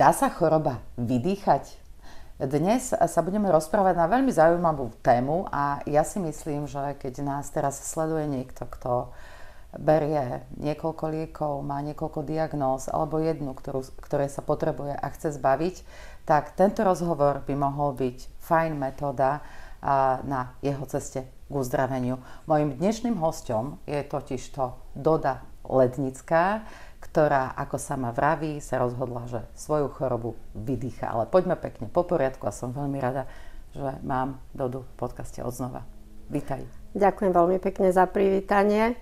Dá sa choroba vydýchať? Dnes sa budeme rozprávať na veľmi zaujímavú tému a ja si myslím, že keď nás teraz sleduje niekto, kto berie niekoľko liekov, má niekoľko diagnóz alebo jednu, ktorú, ktoré sa potrebuje a chce zbaviť, tak tento rozhovor by mohol byť fajn metóda na jeho ceste k uzdraveniu. Mojím dnešným hostom je totiž to Doda Lednická, ktorá, ako sama vraví, sa rozhodla, že svoju chorobu vydýcha. Ale poďme pekne po poriadku a som veľmi rada, že mám Dodu v podcaste odznova. Vítaj. Ďakujem veľmi pekne za privítanie.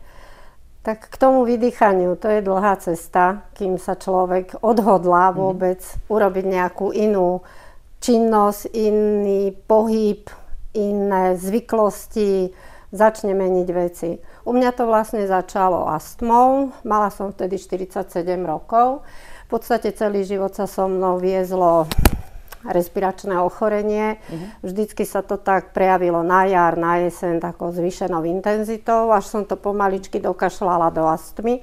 Tak k tomu vydýchaniu, to je dlhá cesta, kým sa človek odhodlá mhm. vôbec mm. urobiť nejakú inú činnosť, iný pohyb, iné zvyklosti, začne meniť veci. U mňa to vlastne začalo astmou, mala som vtedy 47 rokov. V podstate celý život sa so mnou viezlo respiračné ochorenie. Uh-huh. Vždycky sa to tak prejavilo na jar, na jeseň takou zvýšenou intenzitou, až som to pomaličky dokašľala do astmy.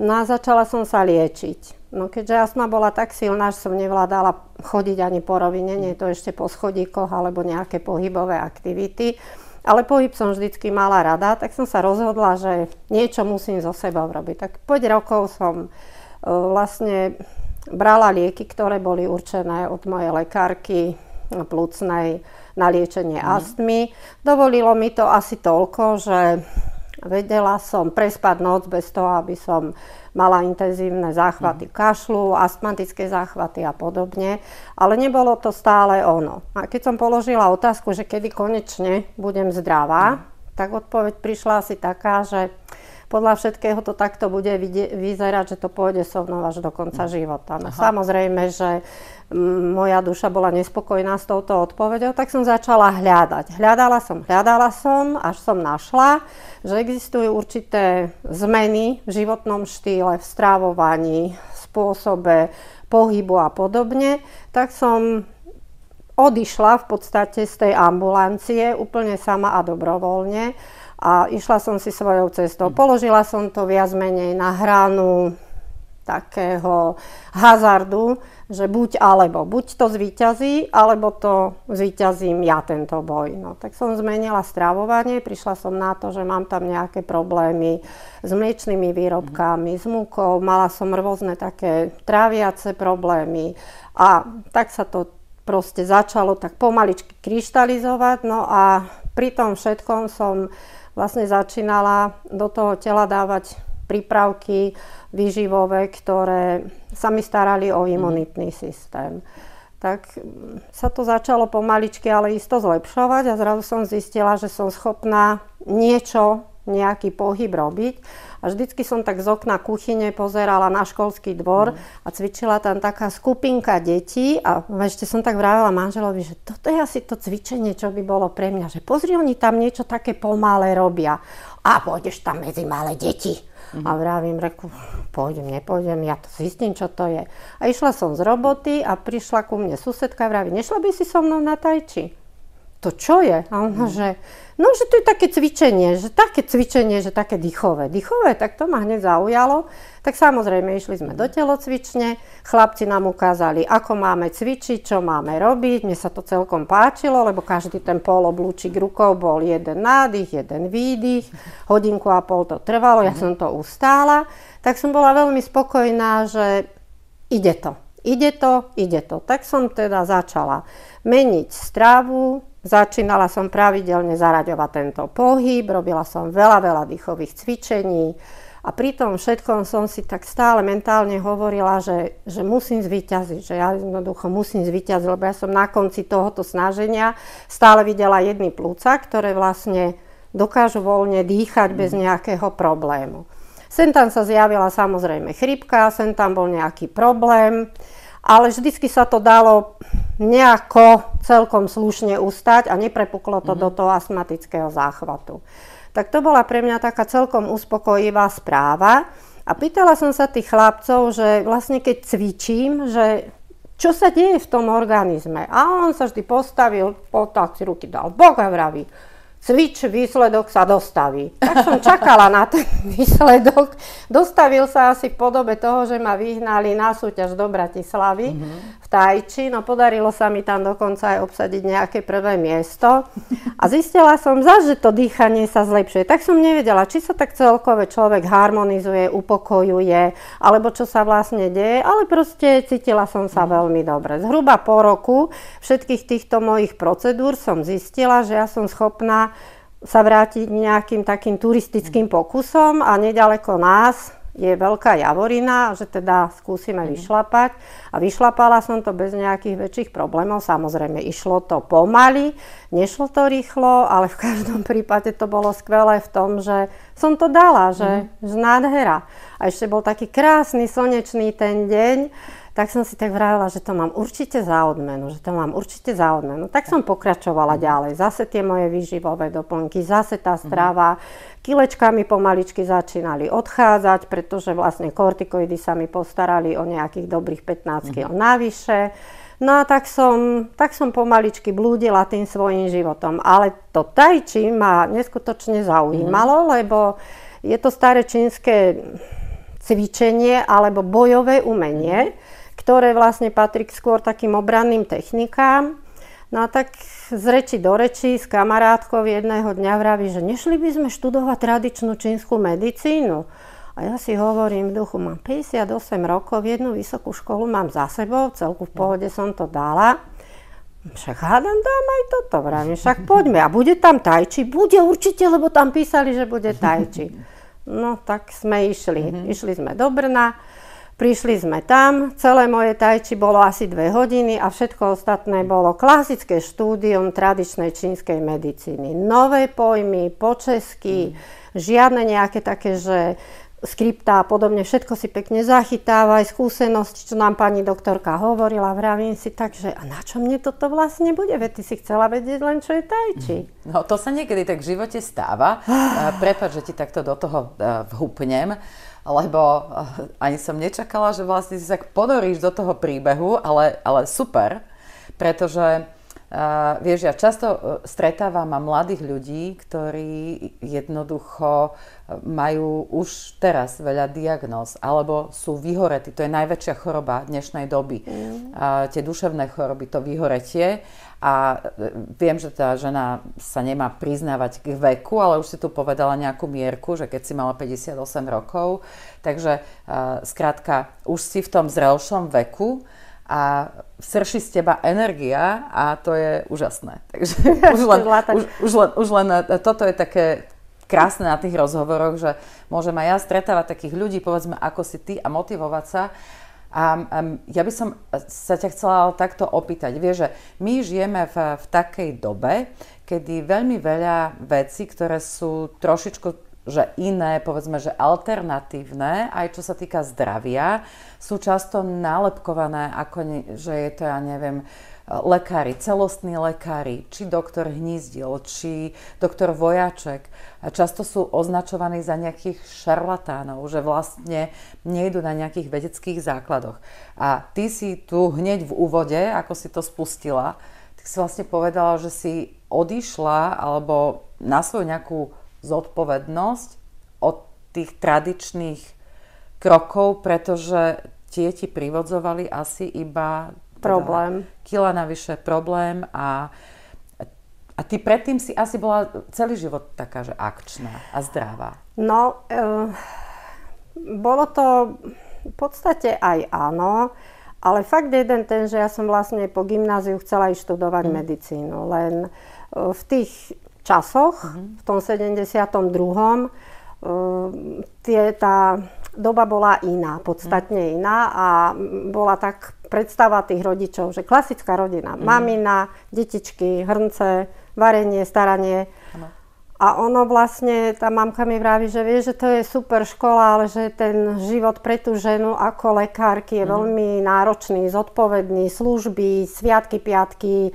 No a začala som sa liečiť. No keďže astma bola tak silná, že som nevládala chodiť ani po rovine, nie to ešte po schodíkoch alebo nejaké pohybové aktivity, ale pohyb som vždycky mala rada, tak som sa rozhodla, že niečo musím so sebou robiť. Tak 5 rokov som e, vlastne brala lieky, ktoré boli určené od mojej lekárky plúcnej na liečenie mm. astmy. Dovolilo mi to asi toľko, že vedela som prespať noc bez toho, aby som mala intenzívne záchvaty mm. kašlu, astmatické záchvaty a podobne, ale nebolo to stále ono. A keď som položila otázku, že kedy konečne budem zdravá, mm. tak odpoveď prišla asi taká, že podľa všetkého to takto bude vyzerať, že to pôjde so mnou až do konca mm. života. No, samozrejme, že moja duša bola nespokojná s touto odpoveďou, tak som začala hľadať. Hľadala som, hľadala som, až som našla, že existujú určité zmeny v životnom štýle, v strávovaní, spôsobe pohybu a podobne, tak som odišla v podstate z tej ambulancie úplne sama a dobrovoľne a išla som si svojou cestou. Položila som to viac menej na hranu takého hazardu, že buď alebo, buď to zvíťazí, alebo to zvíťazím ja tento boj. No, tak som zmenila stravovanie, prišla som na to, že mám tam nejaké problémy s mliečnými výrobkami, s múkou, mala som rôzne také tráviace problémy a tak sa to proste začalo tak pomaličky kryštalizovať. No a pri tom všetkom som vlastne začínala do toho tela dávať prípravky výživové, ktoré sa mi starali o imunitný systém. Tak sa to začalo pomaličky, ale isto zlepšovať a zrazu som zistila, že som schopná niečo, nejaký pohyb robiť. A vždycky som tak z okna kuchyne pozerala na školský dvor a cvičila tam taká skupinka detí a ešte som tak vravela manželovi, že toto je asi to cvičenie, čo by bolo pre mňa, že pozri, oni tam niečo také pomalé robia. A pôjdeš tam medzi malé deti Uh-huh. A vravím, reku, pôjdem, nepôjdem, ja to zistím, čo to je. A išla som z roboty a prišla ku mne susedka a vraví, nešla by si so mnou na tajči? To čo je? A ona, uh-huh. že No, že to je také cvičenie, že také cvičenie, že také dýchové. Dýchové, tak to ma hneď zaujalo. Tak samozrejme, išli sme do telocvične, chlapci nám ukázali, ako máme cvičiť, čo máme robiť. Mne sa to celkom páčilo, lebo každý ten poloblúčik rukou bol jeden nádych, jeden výdych. Hodinku a pol to trvalo, ja som to ustála. Tak som bola veľmi spokojná, že ide to. Ide to, ide to. Tak som teda začala meniť stravu, Začínala som pravidelne zaraďovať tento pohyb, robila som veľa, veľa dýchových cvičení a pri tom všetkom som si tak stále mentálne hovorila, že, že musím zvíťaziť, že ja jednoducho musím zvíťaziť, lebo ja som na konci tohoto snaženia stále videla jedny plúca, ktoré vlastne dokážu voľne dýchať bez mhm. nejakého problému. Sem tam sa zjavila samozrejme chrypka, sem tam bol nejaký problém ale vždycky sa to dalo nejako celkom slušne ustať a neprepuklo to mm-hmm. do toho astmatického záchvatu. Tak to bola pre mňa taká celkom uspokojivá správa. A pýtala som sa tých chlapcov, že vlastne keď cvičím, že čo sa deje v tom organizme. A on sa vždy postavil, tak si ruky dal bok a vraví, cvič, výsledok sa dostaví. Tak som čakala na ten výsledok. Dostavil sa asi v podobe toho, že ma vyhnali na súťaž do Bratislavy mm-hmm. V Tajči. No podarilo sa mi tam dokonca aj obsadiť nejaké prvé miesto. A zistila som za, že to dýchanie sa zlepšuje. Tak som nevedela, či sa tak celkové človek harmonizuje, upokojuje, alebo čo sa vlastne deje, ale proste cítila som sa veľmi dobre. Zhruba po roku všetkých týchto mojich procedúr som zistila, že ja som schopná sa vrátiť nejakým takým turistickým pokusom a nedaleko nás je veľká javorina, že teda skúsime mm. vyšlapať. A vyšlapala som to bez nejakých väčších problémov. Samozrejme, išlo to pomaly, nešlo to rýchlo, ale v každom prípade to bolo skvelé v tom, že som to dala, že, mm. že nádhera. A ešte bol taký krásny slnečný ten deň tak som si tak vravila, že to mám určite za odmenu, že to mám určite za odmenu. Tak som pokračovala ďalej. Zase tie moje výživové doplnky, zase tá strava. Kilečka mi pomaličky začínali odchádzať, pretože vlastne kortikoidy sa mi postarali o nejakých dobrých 15 kg navyše. No a tak som, tak som pomaličky blúdila tým svojim životom. Ale to tajči ma neskutočne zaujímalo, lebo je to staré čínske cvičenie alebo bojové umenie, ktoré vlastne patrí skôr takým obranným technikám. No a tak z reči do reči s kamarátkou jedného dňa vraví, že nešli by sme študovať tradičnú čínsku medicínu. A ja si hovorím v duchu, mám 58 rokov, jednu vysokú školu mám za sebou, celku v pohode som to dala. Však hádam dám aj toto, vravím, však poďme. A bude tam tajči? Bude určite, lebo tam písali, že bude tajči. No tak sme išli. Mm-hmm. Išli sme do Brna. Prišli sme tam, celé moje tajči bolo asi dve hodiny a všetko ostatné bolo klasické štúdium tradičnej čínskej medicíny. Nové pojmy, po česky, mm. žiadne nejaké také, že skripta a podobne, všetko si pekne zachytávaj, skúsenosť, čo nám pani doktorka hovorila, vravím si tak, že a na čo mne toto vlastne bude? Veď ty si chcela vedieť len, čo je tajči. No to sa niekedy tak v živote stáva. Prepač, že ti takto do toho uh, vhupnem lebo eh, ani som nečakala, že vlastne si sa ponoríš do toho príbehu, ale, ale super, pretože Uh, vieš, ja často uh, stretávam a mladých ľudí, ktorí jednoducho majú už teraz veľa diagnóz, alebo sú vyhoretí. To je najväčšia choroba dnešnej doby. Mm. Uh, tie duševné choroby, to vyhoretie. A viem, že tá žena sa nemá priznávať k veku, ale už si tu povedala nejakú mierku, že keď si mala 58 rokov, takže uh, skrátka už si v tom zrelšom veku a srší z teba energia a to je úžasné. Takže už len, už, už, len, už len toto je také krásne na tých rozhovoroch, že môžem aj ja stretávať takých ľudí, povedzme, ako si ty a motivovať sa a um, ja by som sa ťa chcela takto opýtať. Vieš, že my žijeme v, v takej dobe, kedy veľmi veľa vecí, ktoré sú trošičku že iné, povedzme, že alternatívne, aj čo sa týka zdravia, sú často nálepkované ako, ne, že je to, ja neviem, lekári, celostní lekári, či doktor Hnízdil, či doktor Vojaček, často sú označovaní za nejakých šarlatánov, že vlastne nejdu na nejakých vedeckých základoch. A ty si tu hneď v úvode, ako si to spustila, tak si vlastne povedala, že si odišla alebo na svoju nejakú zodpovednosť od tých tradičných krokov, pretože tie ti privodzovali asi iba problém. Teda, kila navyše problém a, a ty predtým si asi bola celý život taká, že akčná a zdravá. No, e, bolo to v podstate aj áno, ale fakt jeden ten, že ja som vlastne po gymnáziu chcela ísť študovať mm. medicínu, len e, v tých časoch, mm. v tom 72. E, tie, tá doba bola iná, podstatne mm. iná a bola tak predstava tých rodičov, že klasická rodina, mm. mamina, detičky, hrnce, varenie, staranie. Ano. A ono vlastne, tá mamka mi vraví, že vie, že to je super škola, ale že ten život pre tú ženu ako lekárky je mm. veľmi náročný, zodpovedný, služby, sviatky, piatky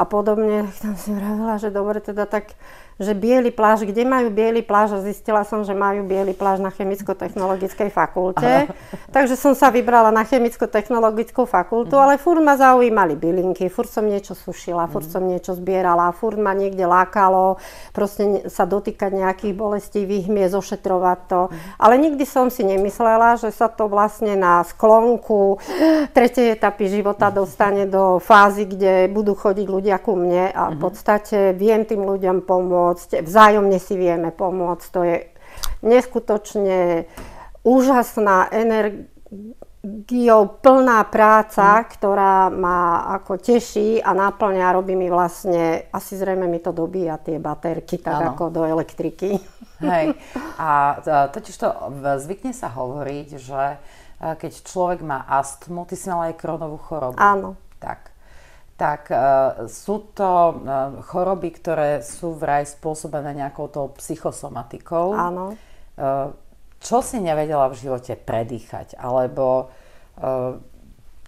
a podobne. Tam si vravila, že dobre, teda tak že biely pláž, kde majú biely pláž a zistila som, že majú biely pláž na chemicko-technologickej fakulte. Takže som sa vybrala na chemicko-technologickú fakultu, mm. ale furt ma zaujímali bylinky, furt som niečo sušila, furt mm. som niečo zbierala, furt ma niekde lákalo proste sa dotýkať nejakých bolestivých miest, ošetrovať to. Mm. Ale nikdy som si nemyslela, že sa to vlastne na sklonku tretej etapy života dostane do fázy, kde budú chodiť ľudia ku mne a v mhm. podstate viem tým ľuďom pomôcť, vzájomne si vieme pomôcť. To je neskutočne úžasná energiou plná práca, mm. ktorá ma ako teší a náplňa, robí mi vlastne, asi zrejme mi to dobíja tie baterky, tak ano. ako do elektriky. Hej, a totiž to zvykne sa hovoriť, že keď človek má astmu, ty si mala aj kronovú chorobu. Áno. Tak tak uh, sú to uh, choroby, ktoré sú vraj spôsobené nejakou tou psychosomatikou. Áno. Uh, čo si nevedela v živote predýchať? Alebo uh,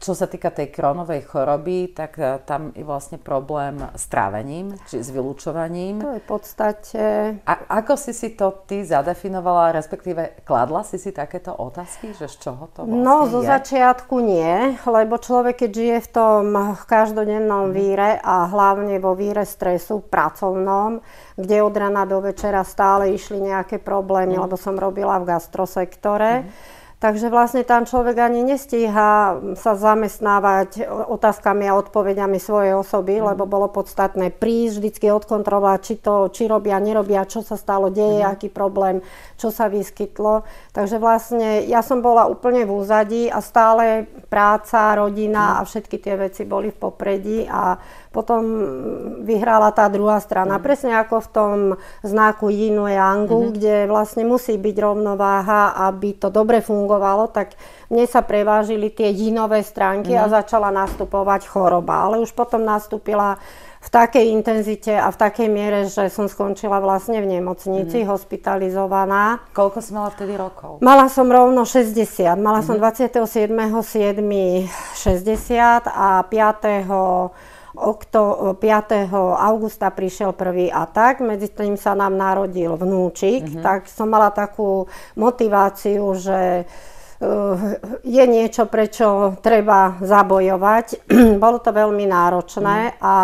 čo sa týka tej kronovej choroby, tak e, tam je vlastne problém s trávením, či s vylúčovaním. To je v podstate... A ako si si to ty zadefinovala, respektíve kladla si si takéto otázky, že z čoho to vlastne No, zo je? začiatku nie, lebo človek, keď žije v tom každodennom mm. víre a hlavne vo víre stresu pracovnom, kde od rana do večera stále išli nejaké problémy, mm. lebo som robila v gastrosektore, mm Takže vlastne tam človek ani nestíha sa zamestnávať otázkami a odpovediami svojej osoby, mm. lebo bolo podstatné prísť, vždycky odkontrolovať, či to, či robia, nerobia, čo sa stalo, deje, mm. aký problém, čo sa vyskytlo. Takže vlastne ja som bola úplne v úzadí a stále práca, rodina mm. a všetky tie veci boli v popredí a potom vyhrala tá druhá strana. Mm. Presne ako v tom znaku Yinu Yangu, mm-hmm. kde vlastne musí byť rovnováha, aby to dobre fungovalo, tak mne sa prevážili tie jinové stránky mm-hmm. a mhm. začala nastupovať choroba. Ale už potom nastúpila v takej intenzite a v takej miere, že som skončila vlastne v nemocnici, mm-hmm. hospitalizovaná. Koľko si mala vtedy rokov? Mala som rovno 60. Mala mm-hmm. som 27.7. 60 a 5 okto, 5. augusta prišiel prvý atak, medzi tým sa nám narodil vnúčik, mm-hmm. tak som mala takú motiváciu, že uh, je niečo, prečo treba zabojovať. Bolo to veľmi náročné mm. a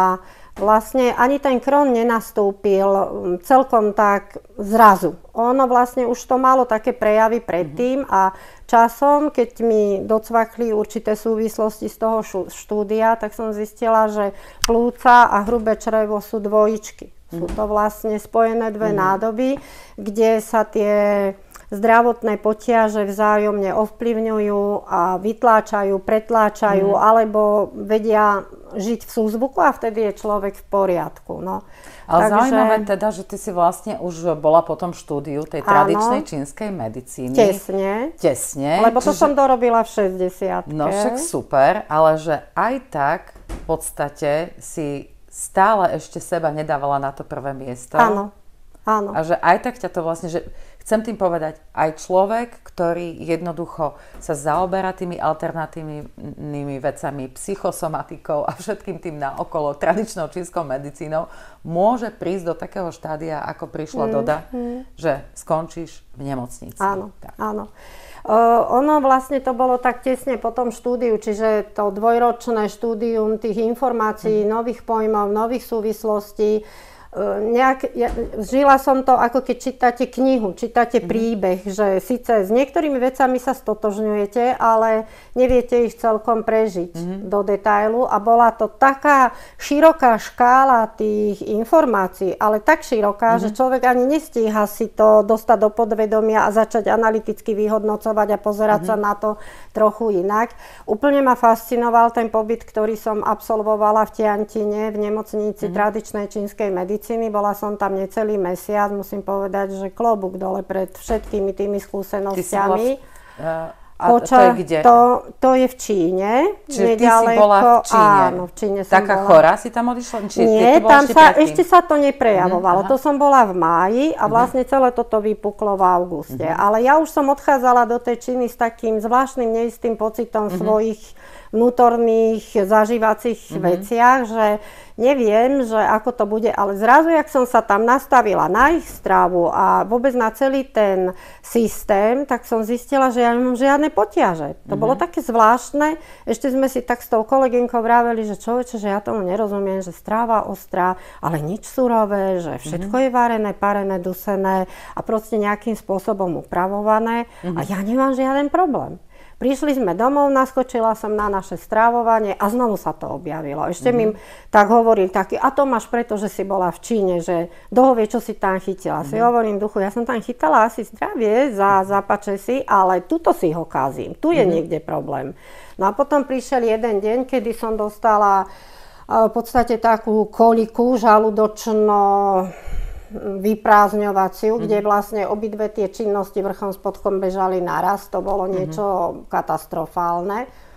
vlastne ani ten kron nenastúpil um, celkom tak zrazu. Ono vlastne už to malo také prejavy predtým a časom, keď mi docvakli určité súvislosti z toho štúdia, tak som zistila, že plúca a hrubé črevo sú dvojičky. Sú to vlastne spojené dve mm. nádoby, kde sa tie zdravotné potiaže vzájomne ovplyvňujú a vytláčajú, pretláčajú, mm. alebo vedia žiť v súzvuku a vtedy je človek v poriadku. No. Ale Takže... zaujímavé teda, že ty si vlastne už bola po tom štúdiu tej áno, tradičnej čínskej medicíny. Tesne. Tesne. Lebo to čiže... som dorobila v 60 No však super, ale že aj tak v podstate si stále ešte seba nedávala na to prvé miesto. Áno. Áno. A že aj tak ťa to vlastne, že Chcem tým povedať, aj človek, ktorý jednoducho sa zaoberá tými alternatívnymi vecami, psychosomatikou a všetkým tým naokolo tradičnou čínskou medicínou, môže prísť do takého štádia, ako prišla mm, Doda, mm. že skončíš v nemocnici. Áno, tak. áno. Uh, ono vlastne to bolo tak tesne po tom štúdiu, čiže to dvojročné štúdium tých informácií, mm. nových pojmov, nových súvislostí, nejak, ja, žila som to, ako keď čítate knihu, čítate mm-hmm. príbeh, že síce s niektorými vecami sa stotožňujete, ale neviete ich celkom prežiť mm-hmm. do detailu a bola to taká široká škála tých informácií, ale tak široká, mm-hmm. že človek ani nestíha si to dostať do podvedomia a začať analyticky vyhodnocovať a pozerať mm-hmm. sa na to trochu inak. Úplne ma fascinoval ten pobyt, ktorý som absolvovala v Tiantine v nemocnici mm-hmm. tradičnej čínskej medicíny medicíny, bola som tam necelý mesiac, musím povedať, že klobúk dole pred všetkými tými v, uh... A Poča, to je kde? To, to je v Číne. Čiže nedaleko, ty si bola v Číne. Áno, v Číne som Taká bola. chora si tam odišla? Či Nie, tam ešte sa, ešte sa to neprejavovalo. Uh-huh, to som bola v máji a mhm. vlastne celé toto vypuklo v auguste. Uh-huh. Ale ja už som odchádzala do tej Číny s takým zvláštnym neistým pocitom uh-huh. svojich vnútorných zažívacích mm-hmm. veciach, že neviem, že ako to bude, ale zrazu, jak som sa tam nastavila na ich stravu a vôbec na celý ten systém, tak som zistila, že ja nemám žiadne potiaže. To mm-hmm. bolo také zvláštne. Ešte sme si tak s tou kolegynkou vraveli, že človeče, že ja tomu nerozumiem, že stráva ostrá, ale nič surové, že všetko mm-hmm. je varené, parené, dusené a proste nejakým spôsobom upravované mm-hmm. a ja nemám žiaden problém. Prišli sme domov, naskočila som na naše strávovanie a znovu sa to objavilo. Ešte mm-hmm. mi tak hovoril taký, a to máš preto, že si bola v Číne, že dohovie, čo si tam chytila. Mm-hmm. Si mhm. hovorím, duchu, ja som tam chytala asi zdravie za zapače si, ale tuto si ho kazím. Tu je mm-hmm. niekde problém. No a potom prišiel jeden deň, kedy som dostala v podstate takú koliku žaludočno vyprázdňovaciu, mm-hmm. kde vlastne obidve tie činnosti vrchom spodkom bežali naraz. To bolo mhm. niečo mm-hmm. katastrofálne.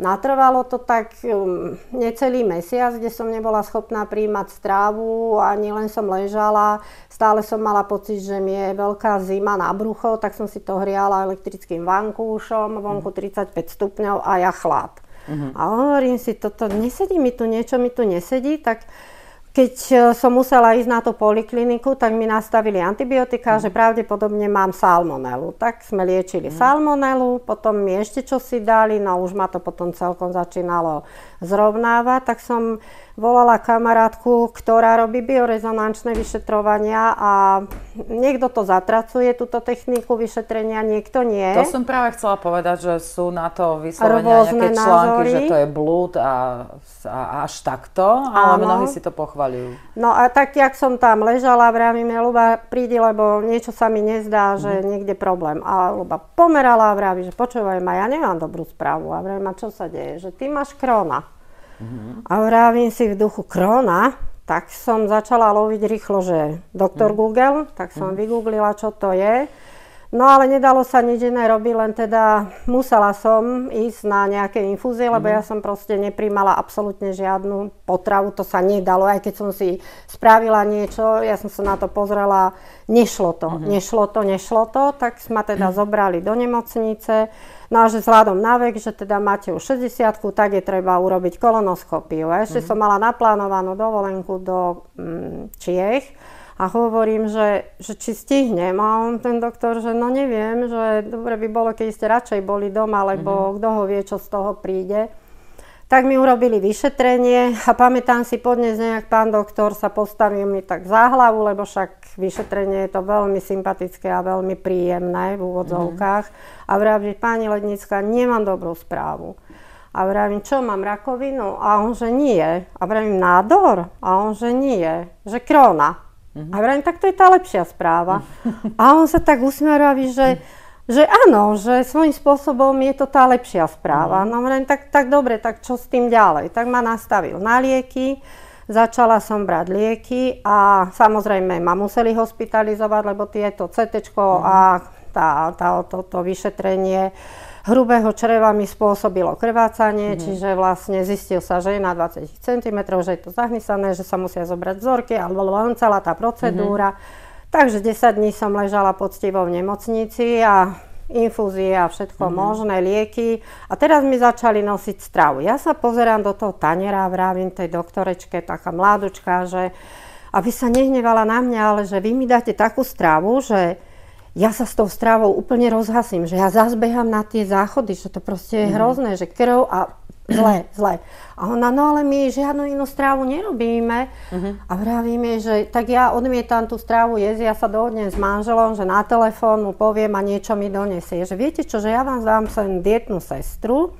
Natrvalo to tak um, necelý mesiac, kde som nebola schopná príjmať strávu, ani len som ležala. Stále som mala pocit, že mi je veľká zima na brucho, tak som si to hriala elektrickým vankúšom, vonku 35 mhm. stupňov a ja chlad. Mm-hmm. A hovorím si, toto nesedí mi tu, niečo mi tu nesedí, tak keď e, som musela ísť na tú polikliniku, tak mi nastavili antibiotika, mm. že pravdepodobne mám salmonelu. Tak sme liečili mm. salmonelu, potom mi ešte čo si dali, no už ma to potom celkom začínalo zrovnávať, tak som volala kamarátku, ktorá robí biorezonančné vyšetrovania a niekto to zatracuje, túto techniku vyšetrenia, niekto nie. To som práve chcela povedať, že sú na to vyslovene nejaké články, názory. že to je blúd a, a až takto, ale Áno. mnohí si to pochvaľujú. No a tak, jak som tam ležala, vravím, Luba, prídi, lebo niečo sa mi nezdá, že mm. niekde problém. A Luba pomerala a vraví, že počúvaj ma, ja nemám dobrú správu. A vravím, a čo sa deje? Že ty máš krona. Mm-hmm. A vravím si v duchu krona, tak som začala loviť rýchlo, že doktor mm. Google, tak som mm. vygooglila, čo to je. No ale nedalo sa nič iné robiť, len teda musela som ísť na nejaké infúzie, lebo mm. ja som proste nepríjmala absolútne žiadnu potravu, to sa nedalo, aj keď som si spravila niečo, ja som sa na to pozrela, nešlo to, mm. nešlo to, nešlo to, tak ma teda zobrali do nemocnice. No a že vzhľadom na vek, že teda máte už 60 tak je treba urobiť kolonoskopiu. Ešte mm. som mala naplánovanú dovolenku do mm, Čiech a hovorím, že, že či stihnem. A on, ten doktor, že no neviem, že dobre by bolo, keď ste radšej boli doma, lebo mm-hmm. kto ho vie, čo z toho príde. Tak mi urobili vyšetrenie a pamätám si podnes nejak pán doktor sa postavil mi tak za hlavu, lebo však vyšetrenie je to veľmi sympatické a veľmi príjemné v úvodzovkách. Mm-hmm. A vraví, pani Lednická, nemám dobrú správu. A vravím, čo mám rakovinu? A on, že nie. A vravím, nádor? A on, že nie. Že krona. Mm-hmm. A vravím, tak to je tá lepšia správa. A on sa tak usmieraví, že že áno, že svojím spôsobom je to tá lepšia správa. Mm-hmm. No len tak, tak dobre, tak čo s tým ďalej? Tak ma nastavil na lieky, začala som brať lieky a samozrejme ma museli hospitalizovať, lebo tieto CT mm-hmm. a tá, tá, to, to vyšetrenie hrubého čreva mi spôsobilo krvácanie, mm-hmm. čiže vlastne zistil sa, že je na 20 cm, že je to zahnysané, že sa musia zobrať vzorky, alebo celá tá procedúra. Mm-hmm. Takže 10 dní som ležala poctivo v nemocnici a infúzie a všetko mm-hmm. možné, lieky. A teraz mi začali nosiť stravu. Ja sa pozerám do toho taniera a vravím tej doktorečke, taká mládučka, že aby sa nehnevala na mňa, ale že vy mi dáte takú stravu, že ja sa s tou strávou úplne rozhasím, že ja zazbehám na tie záchody, že to proste je mm-hmm. hrozné, že krv a zle, zle. A ona, no ale my žiadnu inú strávu nerobíme. Uh-huh. A vravíme, že tak ja odmietam tú strávu jesť, ja sa dohodnem s manželom, že na telefón mu poviem a niečo mi donesie. Že viete čo, že ja vám dám sem dietnú sestru,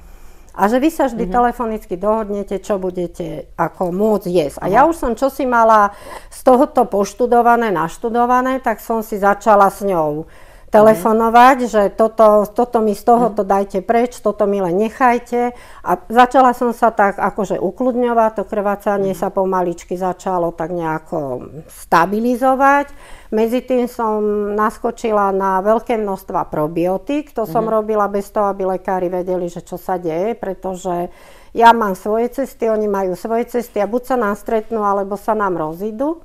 a že vy sa vždy mm-hmm. telefonicky dohodnete, čo budete ako môcť jesť. A ja už som čosi mala z tohoto poštudované, naštudované, tak som si začala s ňou telefonovať, mm. že toto, toto mi z tohoto mm. dajte preč, toto mi len nechajte. A začala som sa tak akože ukludňovať, to krvácanie mm. sa pomaličky začalo tak nejako stabilizovať. Medzi tým som naskočila na veľké množstva probiotík, to som mm. robila bez toho, aby lekári vedeli, že čo sa deje, pretože ja mám svoje cesty, oni majú svoje cesty a buď sa nám stretnú, alebo sa nám rozídu.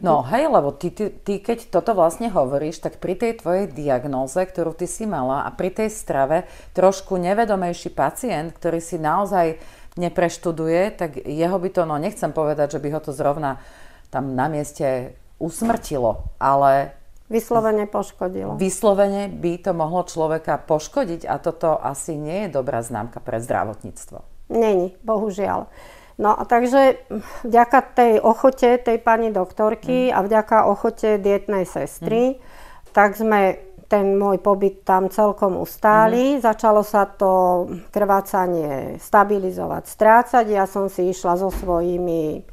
No hej, lebo ty, ty, ty keď toto vlastne hovoríš, tak pri tej tvojej diagnóze, ktorú ty si mala a pri tej strave trošku nevedomejší pacient, ktorý si naozaj nepreštuduje, tak jeho by to, no nechcem povedať, že by ho to zrovna tam na mieste usmrtilo, ale Vyslovene poškodilo. Vyslovene by to mohlo človeka poškodiť a toto asi nie je dobrá známka pre zdravotníctvo. Není, bohužiaľ. No a takže vďaka tej ochote tej pani doktorky mm. a vďaka ochote dietnej sestry, mm. tak sme ten môj pobyt tam celkom ustáli. Mm. Začalo sa to krvácanie stabilizovať, strácať. Ja som si išla so svojimi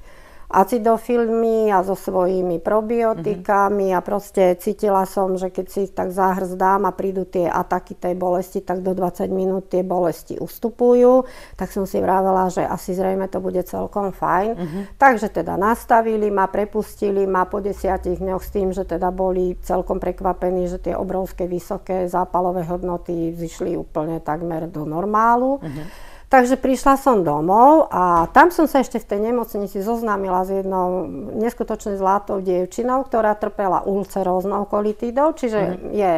acidofilmi a so svojimi probiotikami mm-hmm. a proste cítila som, že keď si ich tak zahrzdám a prídu tie ataky tej bolesti, tak do 20 minút tie bolesti ustupujú. Tak som si vravela, že asi zrejme to bude celkom fajn. Mm-hmm. Takže teda nastavili ma, prepustili ma po desiatich dňoch s tým, že teda boli celkom prekvapení, že tie obrovské vysoké zápalové hodnoty zišli úplne takmer do normálu. Mm-hmm. Takže prišla som domov a tam som sa ešte v tej nemocnici zoznámila s jednou neskutočne zlatou dievčinou, ktorá trpela ulceróznou kolitídou, čiže mm-hmm. je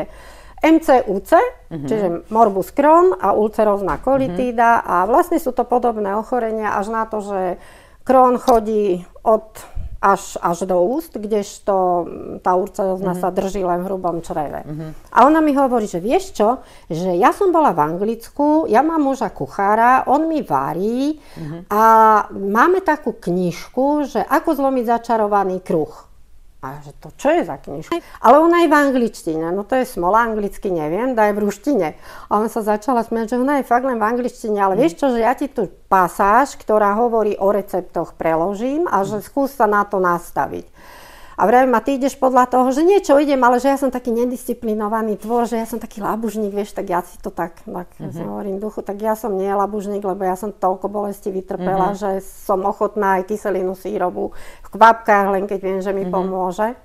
MCUC, mm-hmm. čiže morbus Crohn a ulcerózna kolitída mm-hmm. a vlastne sú to podobné ochorenia až na to, že Crohn chodí od až, až do úst, kdežto tá urcelozna mm-hmm. sa drží len v hrubom čreve. Mm-hmm. A ona mi hovorí, že vieš čo, že ja som bola v Anglicku, ja mám muža kuchára, on mi varí mm-hmm. a máme takú knižku, že ako zlomiť začarovaný kruh. A že to čo je za knižka? Ale ona je v angličtine, no to je smola, anglicky neviem, daj v ruštine. A on sa začala smiať, že ona je fakt len v angličtine, ale vieš čo, že ja ti tu pasáž, ktorá hovorí o receptoch, preložím a že skús sa na to nastaviť. A vravím, a ty ideš podľa toho, že niečo idem, ale že ja som taký nedisciplinovaný tvor, že ja som taký labužník, vieš, tak ja si to tak, tak mm-hmm. hovorím duchu, tak ja som nie labužník, lebo ja som toľko bolesti vytrpela, mm-hmm. že som ochotná aj kyselinu sírovú v kvapkách, len keď viem, že mi mm-hmm. pomôže.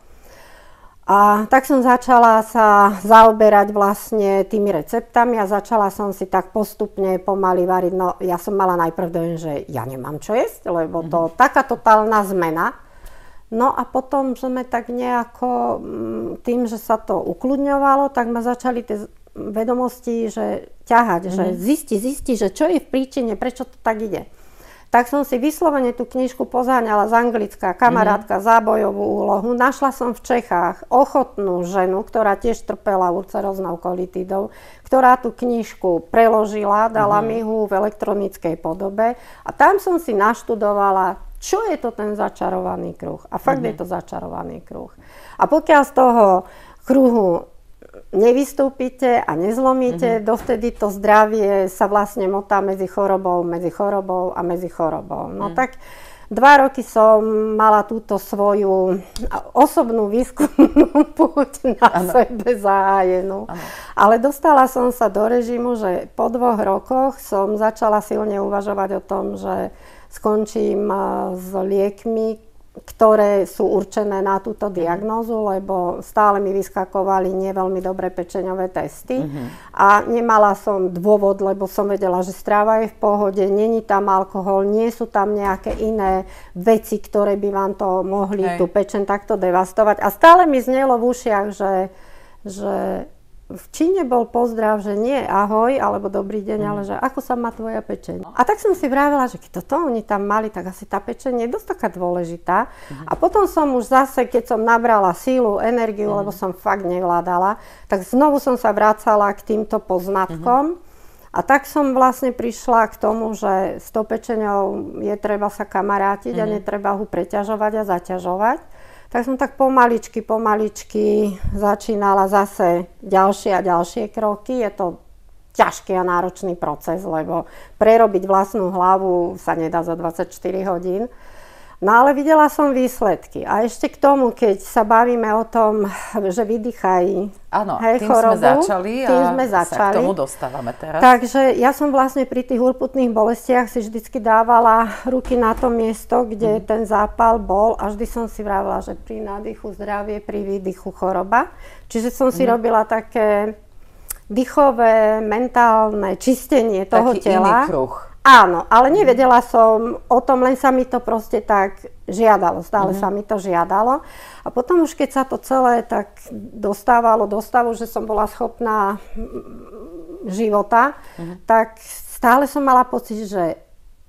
A tak som začala sa zaoberať vlastne tými receptami a začala som si tak postupne pomaly variť. No ja som mala najprv dojem, že ja nemám čo jesť, lebo to mm-hmm. taká totálna zmena. No a potom sme tak nejako, mm, tým, že sa to ukludňovalo, tak ma začali tie vedomosti, že ťahať, mm-hmm. že mhm. zisti, zisti, že čo je v príčine, prečo to tak ide. Tak som si vyslovene tú knižku pozáňala z anglická, kamarátka, mm-hmm. zábojovú úlohu. Našla som v Čechách ochotnú ženu, ktorá tiež trpela ulceroznou kolitidou, ktorá tú knižku preložila, dala mm-hmm. mi ju v elektronickej podobe a tam som si naštudovala čo je to ten začarovaný kruh. A fakt mm-hmm. je to začarovaný kruh. A pokiaľ z toho kruhu nevystúpite a nezlomíte, mm-hmm. dovtedy to zdravie sa vlastne motá medzi chorobou, medzi chorobou a medzi chorobou. No mm. tak dva roky som mala túto svoju osobnú výskumnú púť na ano. sebe zahájenú. Ano. Ale dostala som sa do režimu, že po dvoch rokoch som začala silne uvažovať o tom, že skončím s liekmi, ktoré sú určené na túto diagnózu, lebo stále mi vyskakovali nie veľmi dobré pečeňové testy uh-huh. a nemala som dôvod, lebo som vedela, že stráva je v pohode, není tam alkohol, nie sú tam nejaké iné veci, ktoré by vám to mohli Hej. tú pečen takto devastovať. A stále mi znelo v ušiach, že, že v Číne bol pozdrav, že nie ahoj alebo dobrý deň, mm. ale že ako sa má tvoja pečeň. A tak som si vravela, že keď toto oni tam mali, tak asi tá pečeň je dosť taká dôležitá. Mm. A potom som už zase, keď som nabrala sílu, energiu, mm. lebo som fakt nevládala, tak znovu som sa vracala k týmto poznatkom. Mm. A tak som vlastne prišla k tomu, že s tou pečeňou je treba sa kamarátiť mm. a netreba ho preťažovať a zaťažovať tak som tak pomaličky, pomaličky začínala zase ďalšie a ďalšie kroky. Je to ťažký a náročný proces, lebo prerobiť vlastnú hlavu sa nedá za 24 hodín. No ale videla som výsledky. A ešte k tomu, keď sa bavíme o tom, že vydýchaj Áno, hej, tým chorobu, sme začali tým a sme začali. sa k tomu dostávame teraz. Takže ja som vlastne pri tých urputných bolestiach si vždycky dávala ruky na to miesto, kde mm. ten zápal bol a vždy som si vravila, že pri nádychu zdravie, pri výdychu choroba. Čiže som si mm. robila také dýchové, mentálne čistenie toho Taký tela. Iný kruh Áno, ale nevedela som o tom, len sa mi to proste tak žiadalo, stále mm-hmm. sa mi to žiadalo. A potom už keď sa to celé tak dostávalo do stavu, že som bola schopná mm, života, mm-hmm. tak stále som mala pocit, že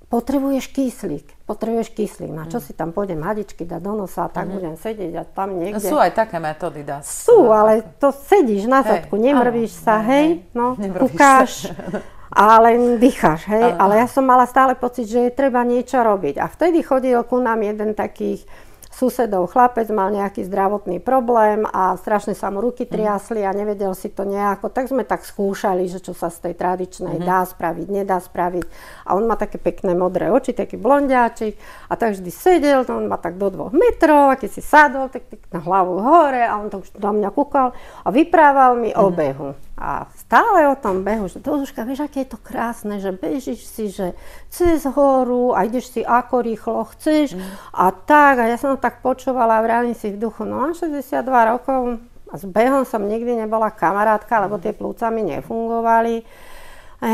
potrebuješ kyslík, potrebuješ kyslík. Na čo mm. si tam pôjdem hadičky dať do nosa a tak mm. budem sedieť a tam niekde. No sú aj také metódy, dá Sú, ale to sedíš na zadku, nemrvíš sa, hej, no, kúkáš. a len dýcháš, hej. Ale, ale ja som mala stále pocit, že je treba niečo robiť. A vtedy chodil ku nám jeden takých susedov chlapec mal nejaký zdravotný problém a strašne sa mu ruky mhm. triasli a nevedel si to nejako, tak sme tak skúšali, že čo sa z tej tradičnej mm-hmm. dá spraviť, nedá spraviť. A on má také pekné modré oči, taký blondiáčik a tak vždy sedel, no on má tak do dvoch metrov a keď si sadol, tak, tak na hlavu hore a on tak do mňa kúkal a vyprával mi mm-hmm. o behu. A stále o tom behu, že Doduška, vieš, aké je to krásne, že bežíš si, že cez horu a ideš si ako rýchlo chceš mm. a tak. A ja som tak počúvala a vravím si v duchu, no a 62 rokov a s behom som nikdy nebola kamarátka, lebo tie plúca mi nefungovali. E,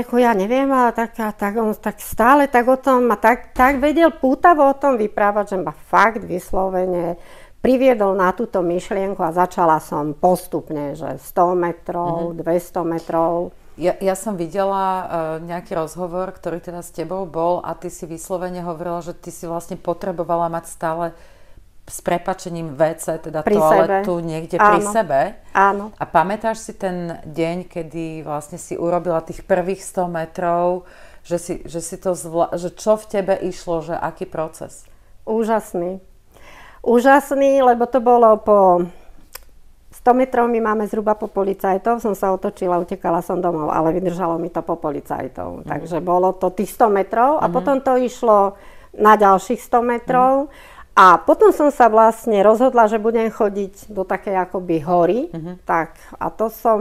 reku, ja neviem, ale tak, tak, on tak stále tak o tom, a tak, tak vedel pútavo o tom vyprávať, že ma fakt vyslovene priviedol na túto myšlienku a začala som postupne, že 100 metrov, mm-hmm. 200 metrov. Ja, ja som videla uh, nejaký rozhovor, ktorý teda s tebou bol a ty si vyslovene hovorila, že ty si vlastne potrebovala mať stále s prepačením WC, teda pri toaletu sebe. niekde Áno. pri sebe. Áno. A pamätáš si ten deň, kedy vlastne si urobila tých prvých 100 metrov, že, si, že, si to zvla- že čo v tebe išlo, že aký proces? Úžasný úžasný, lebo to bolo po 100 metrov my máme zhruba po policajtov, som sa otočila, utekala som domov, ale vydržalo mi to po policajtov. Mm. Takže bolo to tých 100 metrov a mm. potom to išlo na ďalších 100 metrov. Mm. A potom som sa vlastne rozhodla, že budem chodiť do takej akoby hory. Mm-hmm. Tak, a to som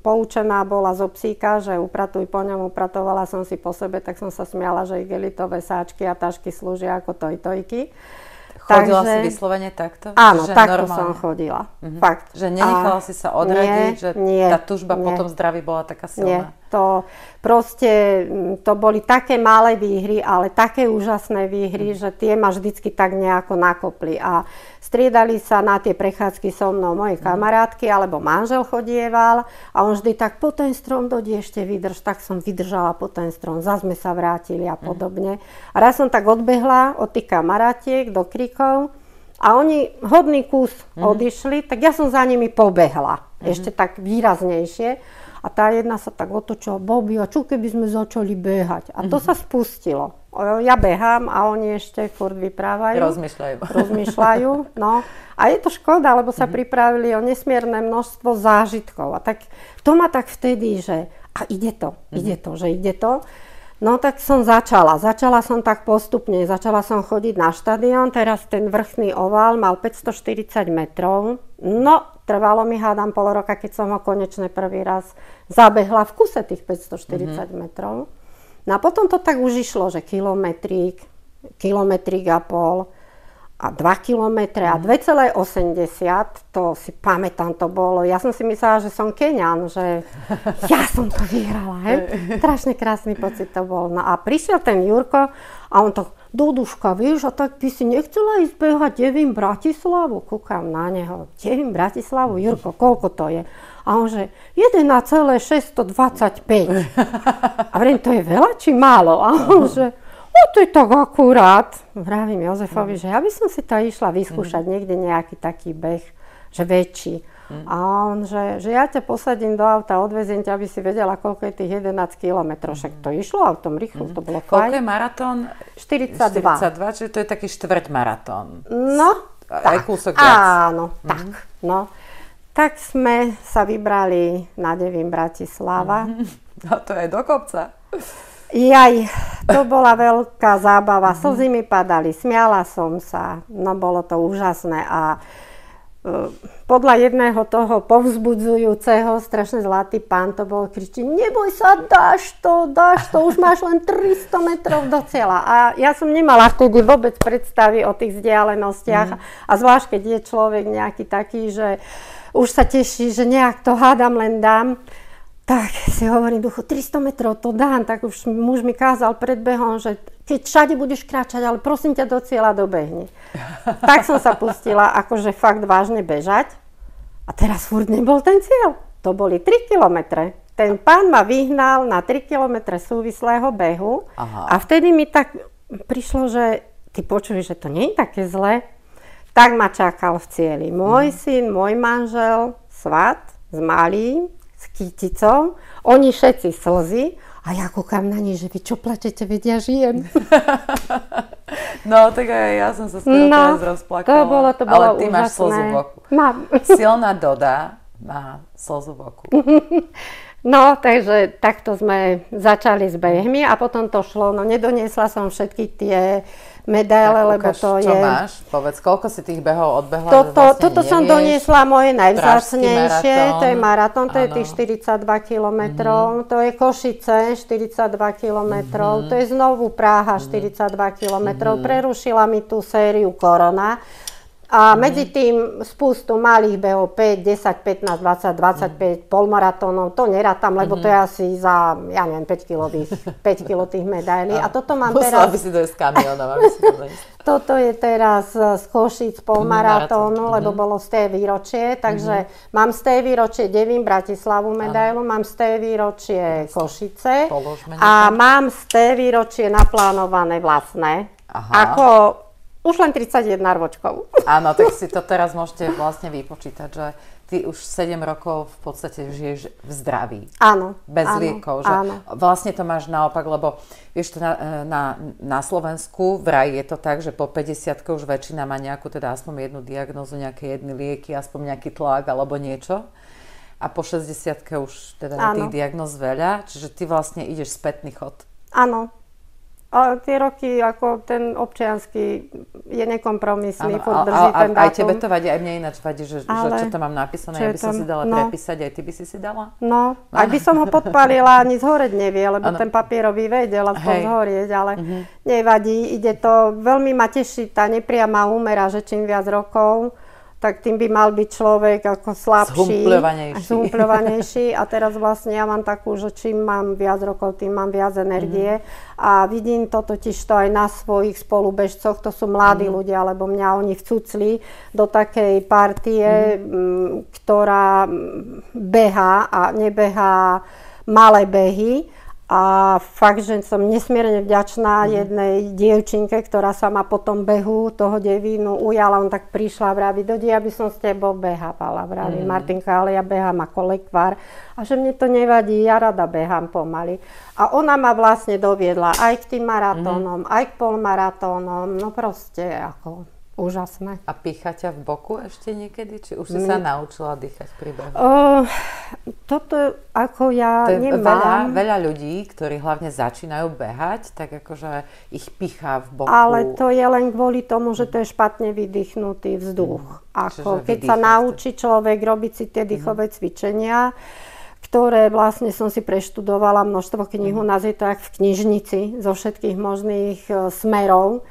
poučená bola zo psíka, že upratuj po ňom, upratovala som si po sebe, tak som sa smiala, že igelitové sáčky a tašky slúžia ako tojtojky. Chodila Takže, si vyslovene takto? Áno, že takto normálne. som chodila. Mm-hmm. Fakt. Že nenechala a si sa odradiť, nie, že nie, tá tužba nie. potom zdraví bola taká silná? Nie, to proste, mm, to boli také malé výhry, ale také úžasné výhry, mm. že tie ma vždycky tak nejako nakopli. A striedali sa na tie prechádzky so mnou moje mm. kamarátky, alebo manžel chodieval a on vždy tak po ten strom dodi ešte vydrž, tak som vydržala po ten strom, zase sme sa vrátili a podobne. A raz som tak odbehla od tých kamarátiek do krikov a oni hodný kus mm. odišli, tak ja som za nimi pobehla. Mm. Ešte tak výraznejšie. A tá jedna sa tak otočila, Bobby, a čo keby sme začali behať? A to mm-hmm. sa spustilo. Ja behám a oni ešte furt vyprávajú. Rozmýšľajú. Rozmýšľajú, no. A je to škoda, lebo sa mm-hmm. pripravili o nesmierne množstvo zážitkov. A tak to ma tak vtedy, že a ide to, mm-hmm. ide to, že ide to. No tak som začala. Začala som tak postupne. Začala som chodiť na štadión. Teraz ten vrchný ovál mal 540 metrov. No, trvalo mi, hádam, pol roka, keď som ho konečne prvý raz zabehla v kuse tých 540 mm-hmm. metrov. No a potom to tak už išlo, že kilometrík, kilometrík a pol a 2 km a 2,80, mhm. to si pamätám, to bolo. Ja som si myslela, že som Kenian, že ja som to vyhrala. He? Strašne krásny pocit to bol. No a prišiel ten Jurko a on to, Duduška, vieš, a tak by si nechcela ísť behať Devím Bratislavu? Kúkam na neho. Devím Bratislavu? Jurko, koľko to je? A on že 1,625. A vrem, to je veľa či málo? A on že No to je tak akurát. Vravím Jozefovi, že ja by som si to išla vyskúšať mm. niekde nejaký taký beh, že väčší. Mm. A on, že, že ja ťa posadím do auta, odveziem ťa, aby si vedela, koľko je tých 11 kilometrov. Však to išlo autom rýchlo, mm. to bolo fajn. Koľko je maratón? 42. 42, čiže to je taký štvrť maratón. No, Aj tak. kúsok viac. Áno, mm. tak. No. Tak sme sa vybrali na Devím Bratislava. Mm. No to je do kopca. Jaj, to bola veľká zábava. Mhm. Slzy mi padali, smiala som sa, no bolo to úžasné a podľa jedného toho povzbudzujúceho, strašne zlatý pán to bol, kričí, neboj sa, dáš to, dáš to, už máš len 300 metrov do cieľa. A ja som nemala vtedy vôbec predstavy o tých vzdialenostiach mm. a zvlášť, keď je človek nejaký taký, že už sa teší, že nejak to hádam len dám, tak si hovorím duchu, 300 metrov to dám, tak už muž mi kázal pred behom, že keď všade budeš kráčať, ale prosím ťa do cieľa dobehni. tak som sa pustila akože fakt vážne bežať a teraz furt nebol ten cieľ. To boli 3 kilometre. Ten pán ma vyhnal na 3 kilometre súvislého behu Aha. a vtedy mi tak prišlo, že ty počuješ, že to nie je také zlé. Tak ma čakal v cieli môj mm. syn, môj manžel, svat s malým, s kyticou, oni všetci slzy a ja kúkam na nich, že vy čo plačete, veď ja žijem. No, tak aj ja som sa skoro no, teraz rozplakala. To bolo, to bolo Ale ty úžasné. máš slzu v oku. Mám. Silná Doda má slzu v oku. No, takže takto sme začali s behmi a potom to šlo. No, nedoniesla som všetky tie medaile, tak, lebo to čo je... máš? Povedz, koľko si tých behov odbehla? Toto, vlastne toto som doniesla moje najvzácnejšie, to je maratón, to je tých 42 kilometrov, mm-hmm. to je Košice, 42 kilometrov, mm-hmm. to je znovu Praha, 42 kilometrov, mm-hmm. prerušila mi tú sériu korona, a mm. medzi tým spustu malých behov 5, 10, 15, 20, 25 mm. polmaratónov, to nerátam, lebo mm. to je asi za, ja neviem, 5 kilových, 5 kilo tých medailí. A, a toto mám Musela teraz... by si to s kamionom, aby si to Toto je teraz z Košic polmaratónu, lebo bolo z té výročie, takže mm. mám z té výročie Devím Bratislavu medailu, mám z té výročie Košice a mám z té výročie naplánované vlastné. Aha. Ako už len 31 ročkov. Áno, tak si to teraz môžete vlastne vypočítať, že ty už 7 rokov v podstate žiješ v zdraví. Áno. Bez áno, liekov. Že áno. Vlastne to máš naopak, lebo vieš, to na, na, na Slovensku vraj je to tak, že po 50 už väčšina má nejakú, teda aspoň jednu diagnózu, nejaké jedny lieky, aspoň nejaký tlak alebo niečo. A po 60 už teda je tých diagnóz veľa, čiže ty vlastne ideš spätný chod. Áno, a tie roky, ako ten občiansky je nekompromisný, ano, furt drží a, a, ten dátum. Aj tebe to vadí, aj mne ináč vadí, že, Ale, že čo to mám napísané, ja by som si dala no, prepísať, aj ty by si si dala? No, no. aj by som ho podpalila, ani zhoreť nevie, lebo ano. ten papierový vedel aspoň zhorieť, ale uh-huh. nevadí, ide to, veľmi ma teší tá nepriama úmera, že čím viac rokov, tak tým by mal byť človek ako slabší. Zhumpľovanejší. A teraz vlastne ja mám takú, že čím mám viac rokov, tým mám viac energie. Mm-hmm. A vidím to totiž to aj na svojich spolubežcoch, to sú mladí mm-hmm. ľudia, lebo mňa oni vcucli do takej partie, mm-hmm. ktorá beha a nebehá malé behy a fakt, že som nesmierne vďačná mm. jednej dievčinke, ktorá sa ma po tom behu toho devínu ujala. On tak prišla a vraví, Dodi, aby som s tebou behávala. Vraví, mm. Martinka, ale ja behám ako lekvár. A že mne to nevadí, ja rada behám pomaly. A ona ma vlastne doviedla aj k tým maratónom, mm. aj k polmaratónom. No proste ako úžasné. A pícha ťa v boku ešte niekedy? Či už si My... sa naučila dýchať pri behu? Uh, toto ako ja to nemám. Veľa, veľa ľudí, ktorí hlavne začínajú behať, tak akože ich pichá v boku. Ale to je len kvôli tomu, že to je špatne vydýchnutý vzduch. Mm. Ako keď sa naučí človek robiť si tie dýchové mm. cvičenia, ktoré vlastne som si preštudovala množstvo knih, mm. u nás je to jak v knižnici zo všetkých možných uh, smerov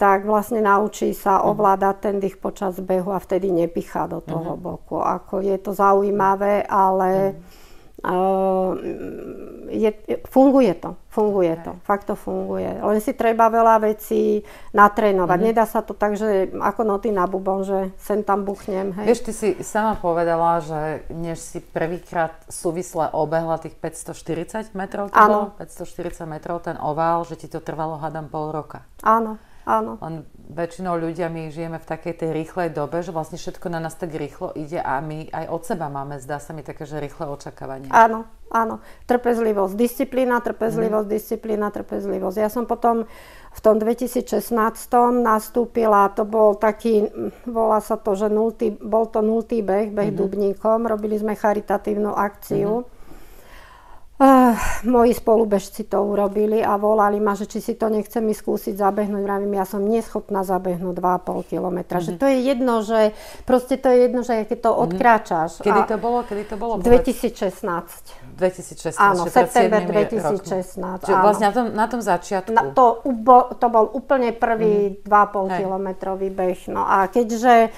tak vlastne naučí sa mhm. ovládať ten dých počas behu a vtedy nepichá do toho uh-huh. boku. Ako je to zaujímavé, ale uh, je, funguje to. Funguje okay. to. Fakt to funguje. Len si treba veľa vecí natrénovať. Uh-huh. Nedá sa to tak, že ako noty na bubon, že sem tam buchnem. Hej. Vieš, ty si sama povedala, že než si prvýkrát súvisle obehla tých 540 metrov, to bolo? 540 metrov ten ovál, že ti to trvalo, hádam, pol roka. Áno. Áno. Len väčšinou ľudia my žijeme v takej tej rýchlej dobe, že vlastne všetko na nás tak rýchlo ide a my aj od seba máme, zdá sa mi také, že rýchle očakávanie. Áno, áno. Trpezlivosť, disciplína, trpezlivosť, mm. disciplína, trpezlivosť. Ja som potom v tom 2016 nastúpila, to bol taký, volá sa to, že nultý, bol to nultý beh, beh mm-hmm. Dubníkom, robili sme charitatívnu akciu. Mm-hmm Uh, moji spolubežci to urobili a volali ma, že či si to nechcem skúsiť zabehnúť. Vravím, ja som neschopná zabehnúť 2,5 kilometra. Mm-hmm. Že mhm. to je jedno, že proste to je jedno, že keď to mm-hmm. odkráčaš. Kedy to bolo? Kedy to bolo? 2016. 2016. Áno, september 2016. Čiže vlastne na tom, na tom začiatku. Na, to, to bol úplne prvý mm-hmm. 2,5 kilometrový beh. No a keďže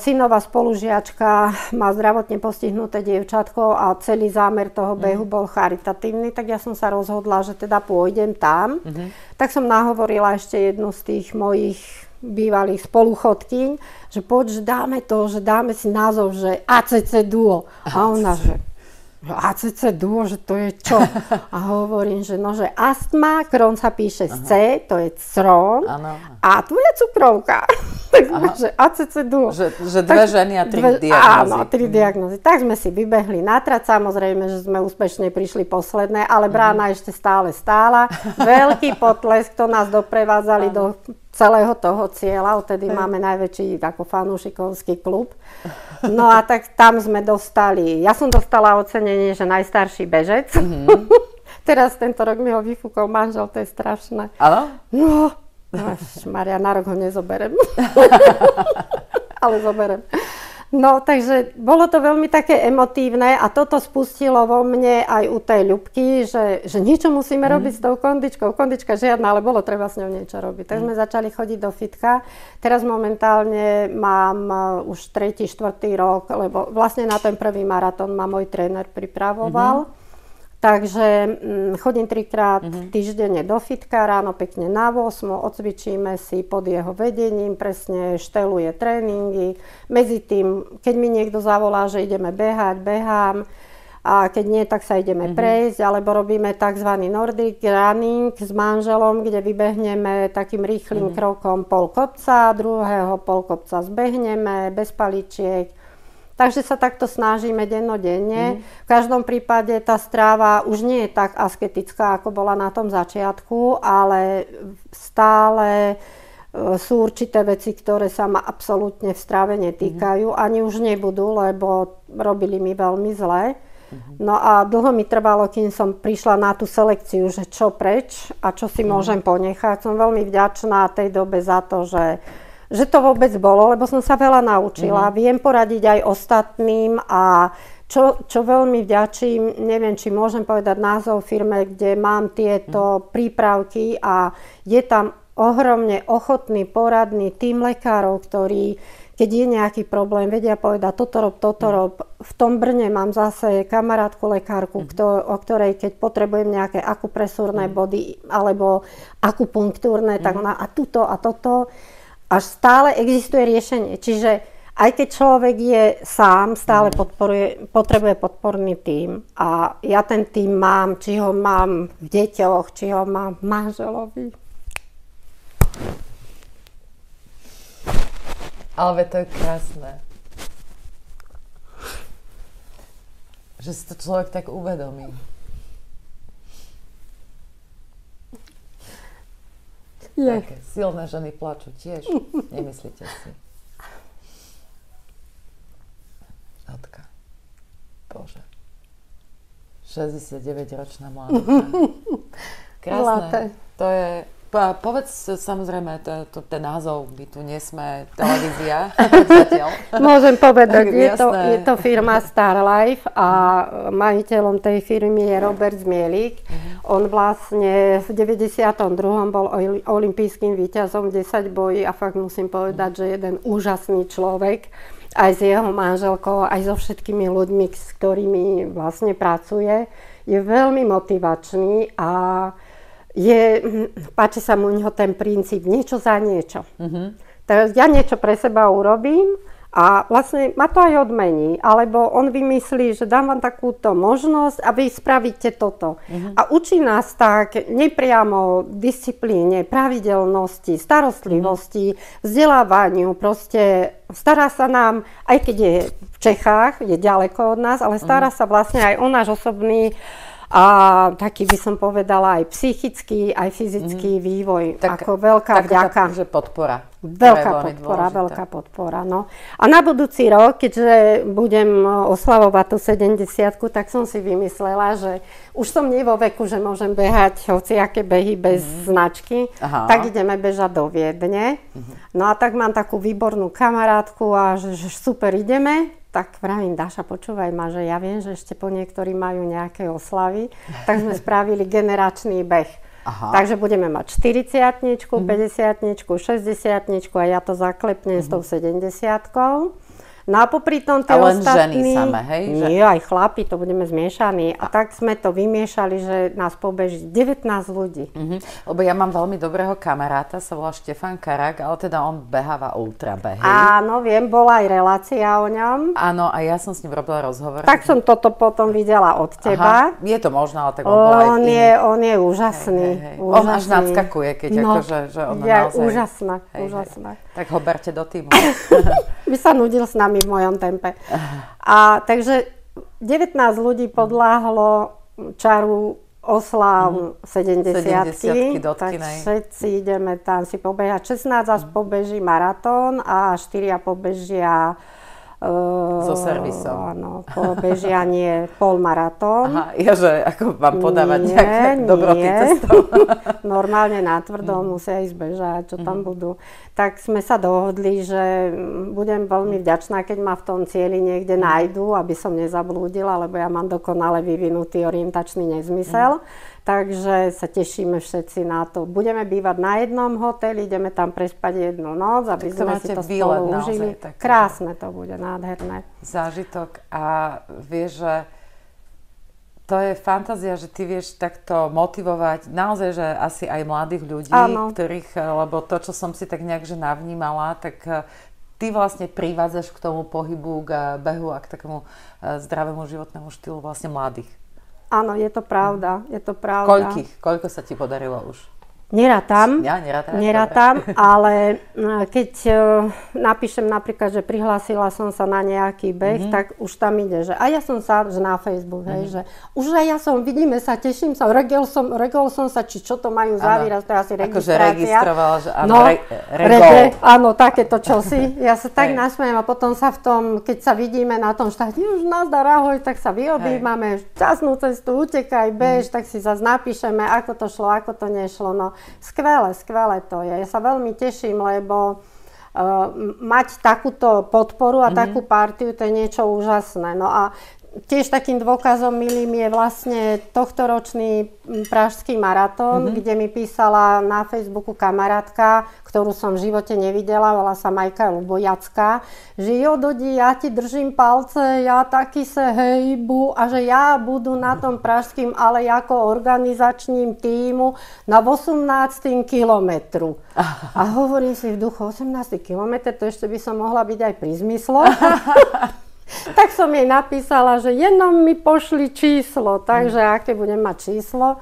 synová spolužiačka má zdravotne postihnuté dievčatko a celý zámer toho behu bol charitatívny, tak ja som sa rozhodla, že teda pôjdem tam. Mm-hmm. Tak som nahovorila ešte jednu z tých mojich bývalých spoluchodkyň, že poď, že dáme to, že dáme si názov, že ACC Duo. A ona, že ACC duo, že to je čo? A hovorím, že no, že astma, kron sa píše z C, to je crón, a tu je cukrovka. tak sme, že ACC duo. Že, že dve tak, ženy a tri dve, diagnózy. Áno, tri mm. diagnózy. Tak sme si vybehli na trať, samozrejme, že sme úspešne prišli posledné, ale brána mm. ešte stále stála. Veľký potlesk, to nás doprevádzali do celého toho cieľa, odtedy máme najväčší ako fanúšikovský klub. No a tak tam sme dostali, ja som dostala ocenenie, že najstarší bežec. Mm-hmm. Teraz tento rok mi ho vyfúkol manžel, to je strašné. Áno? No, Maria, na rok ho nezoberem. Ale zoberem. No, takže bolo to veľmi také emotívne a toto spustilo vo mne aj u tej ľubky, že, že niečo musíme mm. robiť s tou kondičkou. Kondička žiadna, ale bolo treba s ňou niečo robiť. Tak mm. sme začali chodiť do fitka. Teraz momentálne mám uh, už tretí, štvrtý rok, lebo vlastne na ten prvý maratón ma môj tréner pripravoval. Mm-hmm. Takže hm, chodím trikrát mm-hmm. týždenne do fitka, ráno pekne na 8, odcvičíme si pod jeho vedením, presne šteluje tréningy. Medzi tým, keď mi niekto zavolá, že ideme behať, behám. A keď nie, tak sa ideme mm-hmm. prejsť, alebo robíme tzv. Nordic running s manželom, kde vybehneme takým rýchlým mm-hmm. krokom pol kopca, druhého pol kopca zbehneme, bez paličiek Takže sa takto snažíme dennodenne. Mm. V každom prípade tá stráva už nie je tak asketická, ako bola na tom začiatku, ale stále e, sú určité veci, ktoré sa ma absolútne v stráve netýkajú. Mm. Ani už nebudú, lebo robili mi veľmi zle. Mm. No a dlho mi trvalo, kým som prišla na tú selekciu, že čo preč a čo si mm. môžem ponechať. Som veľmi vďačná tej dobe za to, že že to vôbec bolo, lebo som sa veľa naučila. Mm. Viem poradiť aj ostatným a čo, čo veľmi vďačím, neviem, či môžem povedať názov firme, kde mám tieto mm. prípravky a je tam ohromne ochotný, poradný tým lekárov, ktorí keď je nejaký problém, vedia povedať toto rob, toto mm. rob. V tom Brne mám zase kamarátku lekárku, mm. kto, o ktorej keď potrebujem nejaké akupresúrne mm. body alebo akupunktúrne, tak ona a tuto a toto až stále existuje riešenie. Čiže aj keď človek je sám, stále mhm. podporuje, potrebuje podporný tím. A ja ten tým mám, či ho mám v deťoch, či ho mám v manželovi. Ale to je krásne. Že si to človek tak uvedomí. Je. Také silné ženy plačú tiež. Nemyslíte si. Atka. Bože. 69-ročná mladá. Krásne. To je Povedz samozrejme, to, to, ten názov, my tu nie sme televízia Môžem povedať, je to, je to firma Starlife a majiteľom tej firmy je Robert Zmielik. Uh-huh. On vlastne v 92. bol olimpijským víťazom 10 bojí a fakt musím povedať, že jeden úžasný človek aj s jeho manželkou, aj so všetkými ľuďmi, s ktorými vlastne pracuje. Je veľmi motivačný a je, páči sa mu ten princíp niečo za niečo. Mm-hmm. Teraz ja niečo pre seba urobím a vlastne ma to aj odmení. Alebo on vymyslí, že dám vám takúto možnosť a vy spravíte toto. Mm-hmm. A učí nás tak nepriamo disciplíne, pravidelnosti, starostlivosti, mm-hmm. vzdelávaniu. Proste stará sa nám, aj keď je v Čechách, je ďaleko od nás, ale stará mm-hmm. sa vlastne aj o náš osobný a taký by som povedala aj psychický, aj fyzický mm. vývoj. Tak, ako veľká tak vďaka. že podpora. Veľká podpora, dôležité. veľká podpora. No. A na budúci rok, keďže budem oslavovať tú 70 tak som si vymyslela, že už som nie vo veku, že môžem behať hociaké behy bez mm. značky, Aha. tak ideme bežať do Viedne. Mm. No a tak mám takú výbornú kamarátku a že, že super ideme tak vravím, Daša, počúvaj ma, že ja viem, že ešte po niektorí majú nejaké oslavy, tak sme spravili generačný beh. Aha. Takže budeme mať 40 mm. 50 60 a ja to zaklepnem mm-hmm. s tou 70 No a popri tom tie len ostatní... ženy same, hej? Že... Nie, aj chlapi, to budeme zmiešaní. A, a tak sme to vymiešali, že nás pobeží 19 ľudí. Uh-huh. Lebo ja mám veľmi dobrého kamaráta, sa volá Štefan Karak, ale teda on beháva ultra behy. Áno, viem, bola aj relácia o ňom. Áno, a ja som s ním robila rozhovor. Tak som toto potom videla od teba. Aha, je to možné, ale tak on bol aj on je, on je úžasný. Hej, hej, hej. úžasný. On až nadskakuje, keď no, akože, že on je naozaj... úžasná, hej, úžasná. Hej. Tak ho berte do týmu. By sa nudil s nami v mojom tempe. A takže 19 ľudí podláhlo čaru oslav mm-hmm. 70 tak všetci ideme tam si pobehať. 16 až pobeží maratón a 4 pobežia so servisom. Áno, bežianie polmaratón. Aha, ja, že ako vám podávať nie, nejaké dobroty nie. cestou. Normálne na tvrdo mm. musia ísť bežať, čo mm. tam mhm. budú. Tak sme sa dohodli, že budem veľmi vďačná, keď ma v tom cieli niekde mm. nájdu, aby som nezablúdila, lebo ja mám dokonale vyvinutý orientačný nezmysel. Mm. Takže sa tešíme všetci na to. Budeme bývať na jednom hoteli, ideme tam prespať jednu noc, aby sme si to spolu užili. Naozaj, Krásne to bude, nádherné. Zážitok a vieš, že to je fantázia, že ty vieš takto motivovať naozaj, že asi aj mladých ľudí, Áno. ktorých, lebo to, čo som si tak nejak že navnímala, tak eh, ty vlastne privádzaš k tomu pohybu, k behu a k takému eh, zdravému životnému štýlu vlastne mladých. Áno, je to pravda, je to pravda. Koľkých? Koľko sa ti podarilo už? Nerátam, ja nerátam, nerátam ale e, keď e, napíšem napríklad, že prihlásila som sa na nejaký beh, mm-hmm. tak už tam ide, že a ja som sa, že na Facebook, mm-hmm. hej, že už aj ja som, vidíme sa, teším sa, regol som, regol som sa, či čo to majú za výraz, to je asi registrácia. Akože registrovala, že áno, no, re, rege, áno, takéto čosi. Ja sa tak nasmejem a potom sa v tom, keď sa vidíme na tom štáte, už nazdar, ahoj, tak sa vyobímame, časnú cestu, utekaj, bež, mm-hmm. tak si zase napíšeme, ako to šlo, ako to nešlo, no Skvelé, skvelé to je. Ja sa veľmi teším, lebo uh, mať takúto podporu a mm-hmm. takú partiu, to je niečo úžasné. No a tiež takým dôkazom milým je vlastne tohtoročný pražský maratón, mm-hmm. kde mi písala na Facebooku kamarátka, ktorú som v živote nevidela, volá sa Majka Lubojacká, že jo, Dodi, ja ti držím palce, ja taký sa hejbu a že ja budu na tom pražským, ale ako organizačním týmu na 18. kilometru. A hovorím si v duchu, 18. kilometr, to ešte by som mohla byť aj pri zmyslo. tak som jej napísala, že jenom mi pošli číslo, takže mm. aké budem mať číslo.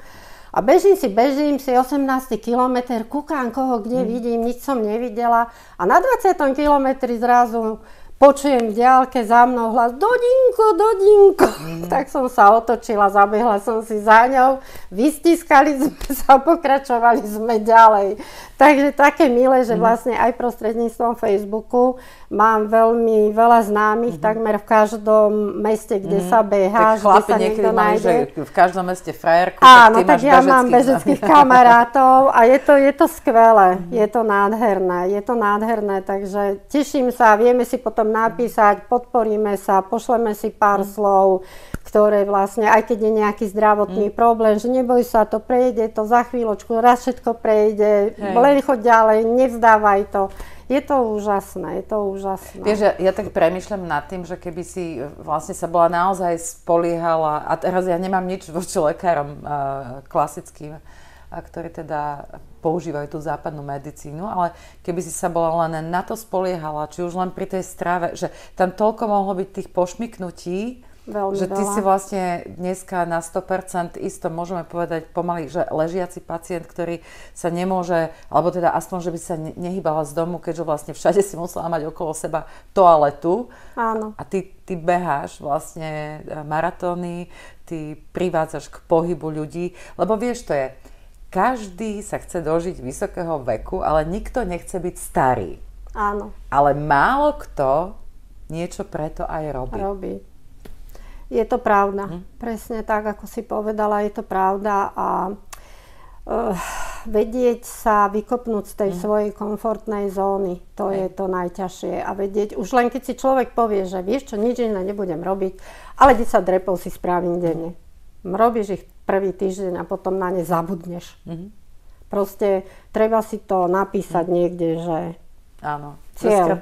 A bežím si, bežím si 18 kilometr, kúkam koho kde mm. vidím, nič som nevidela. A na 20 kilometri zrazu počujem v diálke za mnou hlas Dodinko, Dodinko. Mm. tak som sa otočila, zabehla som si za ňou, vystiskali sme sa, pokračovali sme ďalej. Takže také milé, že mhm. vlastne aj prostredníctvom Facebooku mám veľmi veľa známych, mm-hmm. takmer v každom meste, kde mm-hmm. sa beha, kde sa niekto nájde. Že v každom meste frajerku, Áno, tak, tak ja mám bežeckých kamarátov a je to, je to skvelé, mm-hmm. je to nádherné, je to nádherné, takže teším sa, vieme si potom napísať, podporíme sa, pošleme si pár mm-hmm. slov, ktoré vlastne, aj keď je nejaký zdravotný mm. problém, že neboj sa, to prejde, to za chvíľočku, raz všetko prejde, Hej. Len choď ďalej, nevzdávaj to. Je to úžasné, je to úžasné. Vieš, ja, ja tak premyšľam nad tým, že keby si vlastne sa bola naozaj spoliehala, a teraz ja nemám nič voči lekárom uh, klasickým, a ktorí teda používajú tú západnú medicínu, ale keby si sa bola len na to spoliehala, či už len pri tej strave, že tam toľko mohlo byť tých pošmyknutí, Veľmi že ty veľa. si vlastne dneska na 100% isto môžeme povedať pomaly, že ležiaci pacient, ktorý sa nemôže, alebo teda aspoň, že by sa nehybala z domu, keďže vlastne všade si musela mať okolo seba toaletu. Áno. A ty, ty beháš vlastne e, maratóny, ty privádzaš k pohybu ľudí, lebo vieš, to je, každý sa chce dožiť vysokého veku, ale nikto nechce byť starý. Áno. Ale málo kto niečo preto aj robí. Robí. Je to pravda. Hm. Presne tak, ako si povedala, je to pravda a uh, vedieť sa vykopnúť z tej hm. svojej komfortnej zóny, to Hej. je to najťažšie. A vedieť, už len keď si človek povie, že vieš čo, nič iné nebudem robiť, ale 10 drepov si spravím denne. Robíš ich prvý týždeň a potom na ne zabudneš. Mm-hmm. Proste treba si to napísať mm-hmm. niekde, že Áno. Cieľ.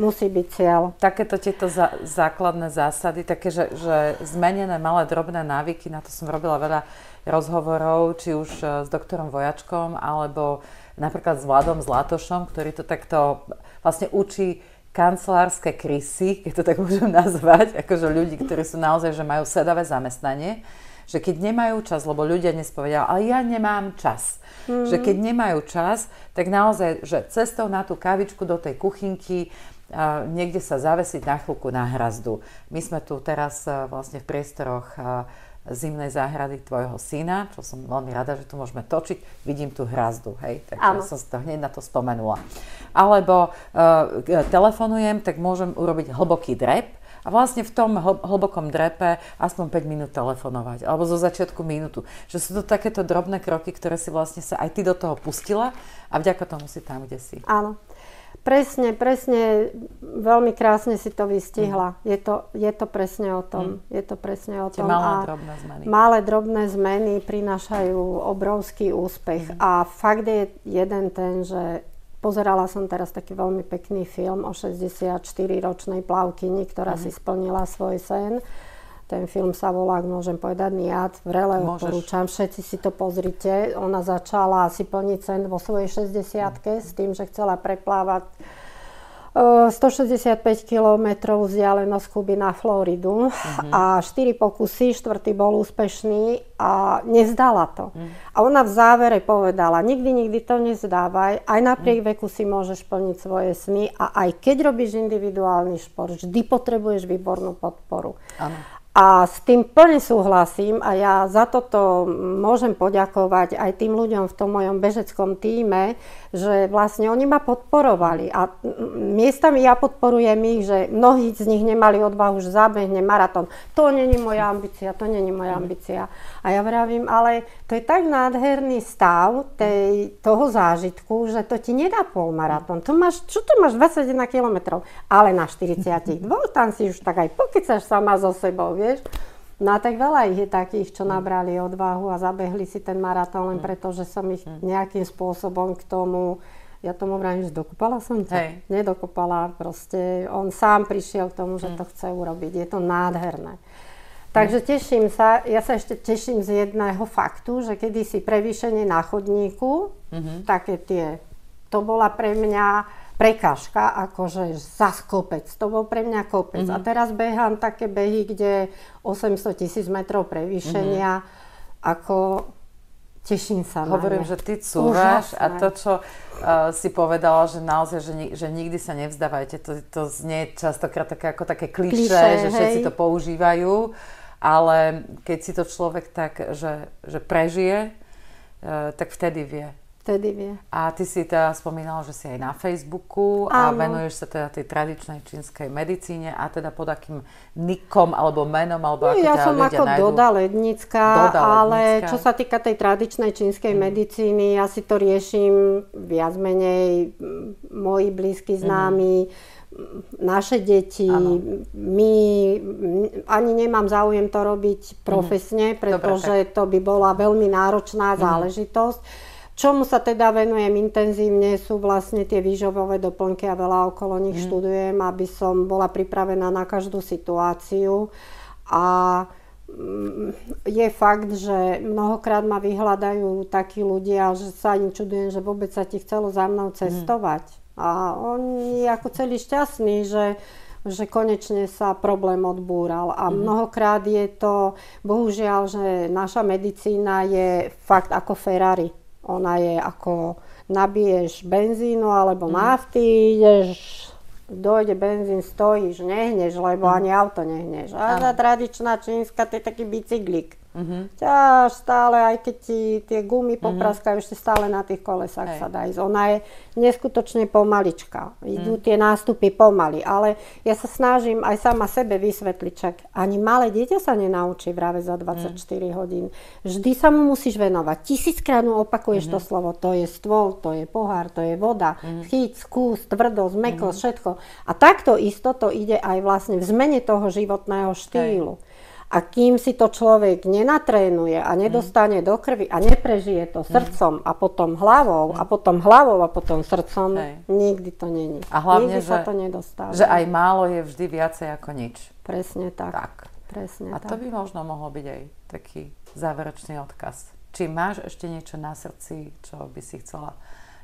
Musí byť cieľ. Takéto tieto za, základné zásady, také, že, že zmenené malé drobné návyky, na to som robila veľa rozhovorov, či už e, s doktorom Vojačkom, alebo napríklad s Vladom Zlatošom, ktorý to takto vlastne učí kancelárske krysy, keď to tak môžem nazvať, akože ľudí, ktorí sú naozaj, že majú sedavé zamestnanie, že keď nemajú čas, lebo ľudia dnes povedia, ale ja nemám čas. Mm-hmm. Že keď nemajú čas, tak naozaj, že cestou na tú kavičku do tej kuchynky, a niekde sa zavesiť na chvíľku na hrazdu. My sme tu teraz vlastne v priestoroch zimnej záhrady tvojho syna, čo som veľmi rada, že tu môžeme točiť. Vidím tu hrazdu, hej, takže Áno. som si to hneď na to spomenula. Alebo uh, telefonujem, tak môžem urobiť hlboký drep, a vlastne v tom hlbokom drepe aspoň 5 minút telefonovať, alebo zo začiatku minútu. Že sú to takéto drobné kroky, ktoré si vlastne sa aj ty do toho pustila a vďaka tomu si tam, kde si. Áno. Presne, presne, veľmi krásne si to vystihla. Mm. Je, to, je to presne o tom. Mm. Je to presne o tom. malé a drobné zmeny. Malé drobné zmeny prinášajú obrovský úspech. Mm. A fakt je jeden ten, že Pozerala som teraz taký veľmi pekný film o 64-ročnej plavkyni, ktorá mm. si splnila svoj sen. Ten film sa volá, ak môžem povedať, Niat. Vrele odporúčam, všetci si to pozrite. Ona začala si plniť sen vo svojej 60 mm. s tým, že chcela preplávať 165 km vzdialenosť Kuby na Floridu uh-huh. a 4 pokusy, štvrtý bol úspešný a nevzdala to. Uh-huh. A ona v závere povedala, nikdy, nikdy to nezdávaj, aj napriek uh-huh. veku si môžeš plniť svoje sny a aj keď robíš individuálny šport, vždy potrebuješ výbornú podporu. Uh-huh. A s tým plne súhlasím a ja za toto môžem poďakovať aj tým ľuďom v tom mojom bežeckom týme, že vlastne oni ma podporovali. A miestami ja podporujem ich, že mnohí z nich nemali odvahu, že zabehne maratón. To není moja ambícia, to není moja ambícia. A ja vravím, ale to je tak nádherný stav tej, toho zážitku, že to ti nedá polmaratón. To máš, čo to máš 21 kilometrov, ale na 42 tam si už tak aj pokecaš sama so sebou, vieš. No a tak veľa ich je takých, čo nabrali odvahu a zabehli si ten maratón len mm. preto, že som ich mm. nejakým spôsobom k tomu ja tomu vravím, že dokopala som to. Hej. Nedokopala, proste on sám prišiel k tomu, že mm. to chce urobiť. Je to nádherné. Takže teším sa, ja sa ešte teším z jedného faktu, že kedysi prevýšenie na chodníku, mm-hmm. také tie, to bola pre mňa prekážka, akože za kopec. To bol pre mňa kopec. Mm-hmm. A teraz behám také behy, kde 800 tisíc metrov prevýšenia, mm-hmm. ako teším sa Hovorím, že ty cúvaš a to, čo uh, si povedala, že naozaj, že, že nikdy sa nevzdávajte, to, to znie častokrát také, ako také klišé, že všetci to používajú ale keď si to človek tak, že, že prežije, e, tak vtedy vie. Vtedy vie. A ty si teda spomínala, že si aj na Facebooku a Áno. venuješ sa teda tej tradičnej čínskej medicíne a teda pod akým nikom alebo menom, alebo no, ako Ja som ako nájdu? Doda Lednická, Doda ale čo sa týka tej tradičnej čínskej mm. medicíny, ja si to riešim viac menej moji blízky známi, mm naše deti, ano. my, ani nemám záujem to robiť mhm. profesne, pretože Dobre, to by bola veľmi náročná mm. Čomu sa teda venujem intenzívne sú vlastne tie výživové doplnky a veľa okolo nich mm. študujem, aby som bola pripravená na každú situáciu. A mm, je fakt, že mnohokrát ma vyhľadajú takí ľudia, že sa im čudujem, že vôbec sa ti chcelo za mnou mhm. cestovať. Mm a on je ako celý šťastný, že, že konečne sa problém odbúral. A mm-hmm. mnohokrát je to, bohužiaľ, že naša medicína je fakt ako Ferrari. Ona je ako nabiješ benzínu alebo mm. nafty, ideš, dojde benzín, stojíš, nehneš, lebo mm. ani auto nehneš. A tá tradičná čínska, to je taký bicyklik. Uh-huh. Ťaž stále, aj keď ti tie gumy mhm. popraskajú, uh-huh. ešte stále na tých kolesách Hej. sa dá ísť. Ona je neskutočne pomalička. Idú uh-huh. tie nástupy pomaly, ale ja sa snažím aj sama sebe vysvetliť, čak ani malé dieťa sa nenaučí vrave za 24 uh-huh. hodín. Vždy sa mu musíš venovať. Tisíckrát mu opakuješ uh-huh. to slovo. To je stôl, to je pohár, to je voda. Uh-huh. Chyť, skús, tvrdosť, mekosť, uh-huh. všetko. A takto isto to ide aj vlastne v zmene toho životného štýlu. Hej. A kým si to človek nenatrénuje a nedostane do krvi a neprežije to srdcom a potom hlavou a potom hlavou a potom srdcom, Hej. nikdy to není. A hlavne, nikdy že, sa to nedostáva. že aj málo je vždy viacej ako nič. Presne tak. tak. Presne a tak. to by možno mohol byť aj taký záverečný odkaz. Či máš ešte niečo na srdci, čo by si chcela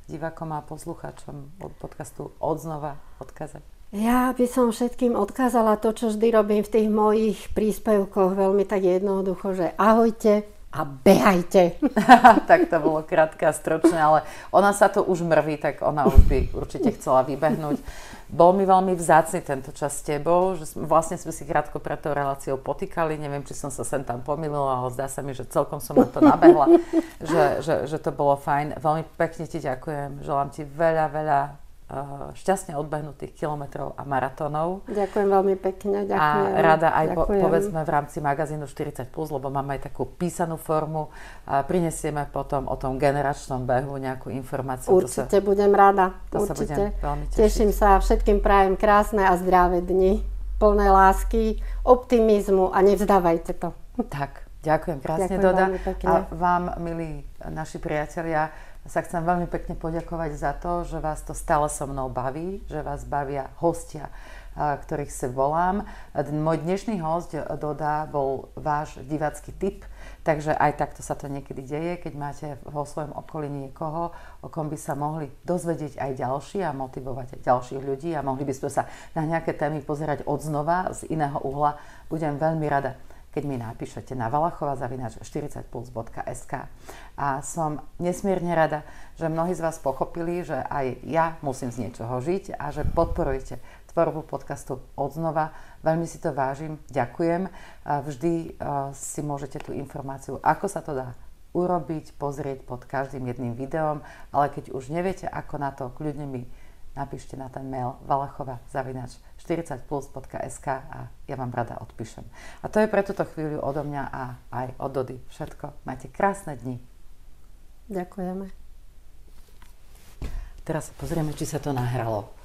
divákom a poslucháčom od podcastu odznova odkazať? Ja by som všetkým odkázala to, čo vždy robím v tých mojich príspevkoch, veľmi tak jednoducho, že ahojte a behajte. tak to bolo krátke a stročné, ale ona sa to už mrví, tak ona už by určite chcela vybehnúť. Bol mi veľmi vzácny tento čas s tebou, že vlastne sme si krátko pred tou reláciou potýkali, neviem, či som sa sem tam pomýlila, ale zdá sa mi, že celkom som na to nabehla, že, že, že to bolo fajn. Veľmi pekne ti ďakujem, želám ti veľa, veľa šťastne odbehnutých kilometrov a maratónov. Ďakujem veľmi pekne. Ďakujem. A rada aj po, povedzme v rámci magazínu 40+, lebo máme aj takú písanú formu, a prinesieme potom o tom generačnom behu nejakú informáciu. Určite sa, budem rada. To Určite. sa budem veľmi tešiť. Teším sa, všetkým prajem krásne a zdravé dni, plné lásky, optimizmu a nevzdávajte to. Tak, ďakujem krásne, ďakujem Doda. A vám, milí naši priatelia, sa chcem veľmi pekne poďakovať za to, že vás to stále so mnou baví, že vás bavia hostia, ktorých si volám. Môj dnešný host, Doda, bol váš divácky typ, takže aj takto sa to niekedy deje, keď máte vo svojom okolí niekoho, o kom by sa mohli dozvedieť aj ďalší a motivovať aj ďalších ľudí a mohli by sme sa na nejaké témy pozerať odznova z iného uhla. Budem veľmi rada keď mi napíšete na valachova.40plus.sk. A som nesmierne rada, že mnohí z vás pochopili, že aj ja musím z niečoho žiť a že podporujete tvorbu podcastu odznova. Veľmi si to vážim, ďakujem. Vždy si môžete tú informáciu, ako sa to dá urobiť, pozrieť pod každým jedným videom, ale keď už neviete, ako na to, kľudne mi napíšte na ten mail valachova.40plus.sk a ja vám rada odpíšem. A to je pre túto chvíľu odo mňa a aj od Dody všetko. Majte krásne dni. Ďakujeme. Teraz pozrieme, či sa to nahralo.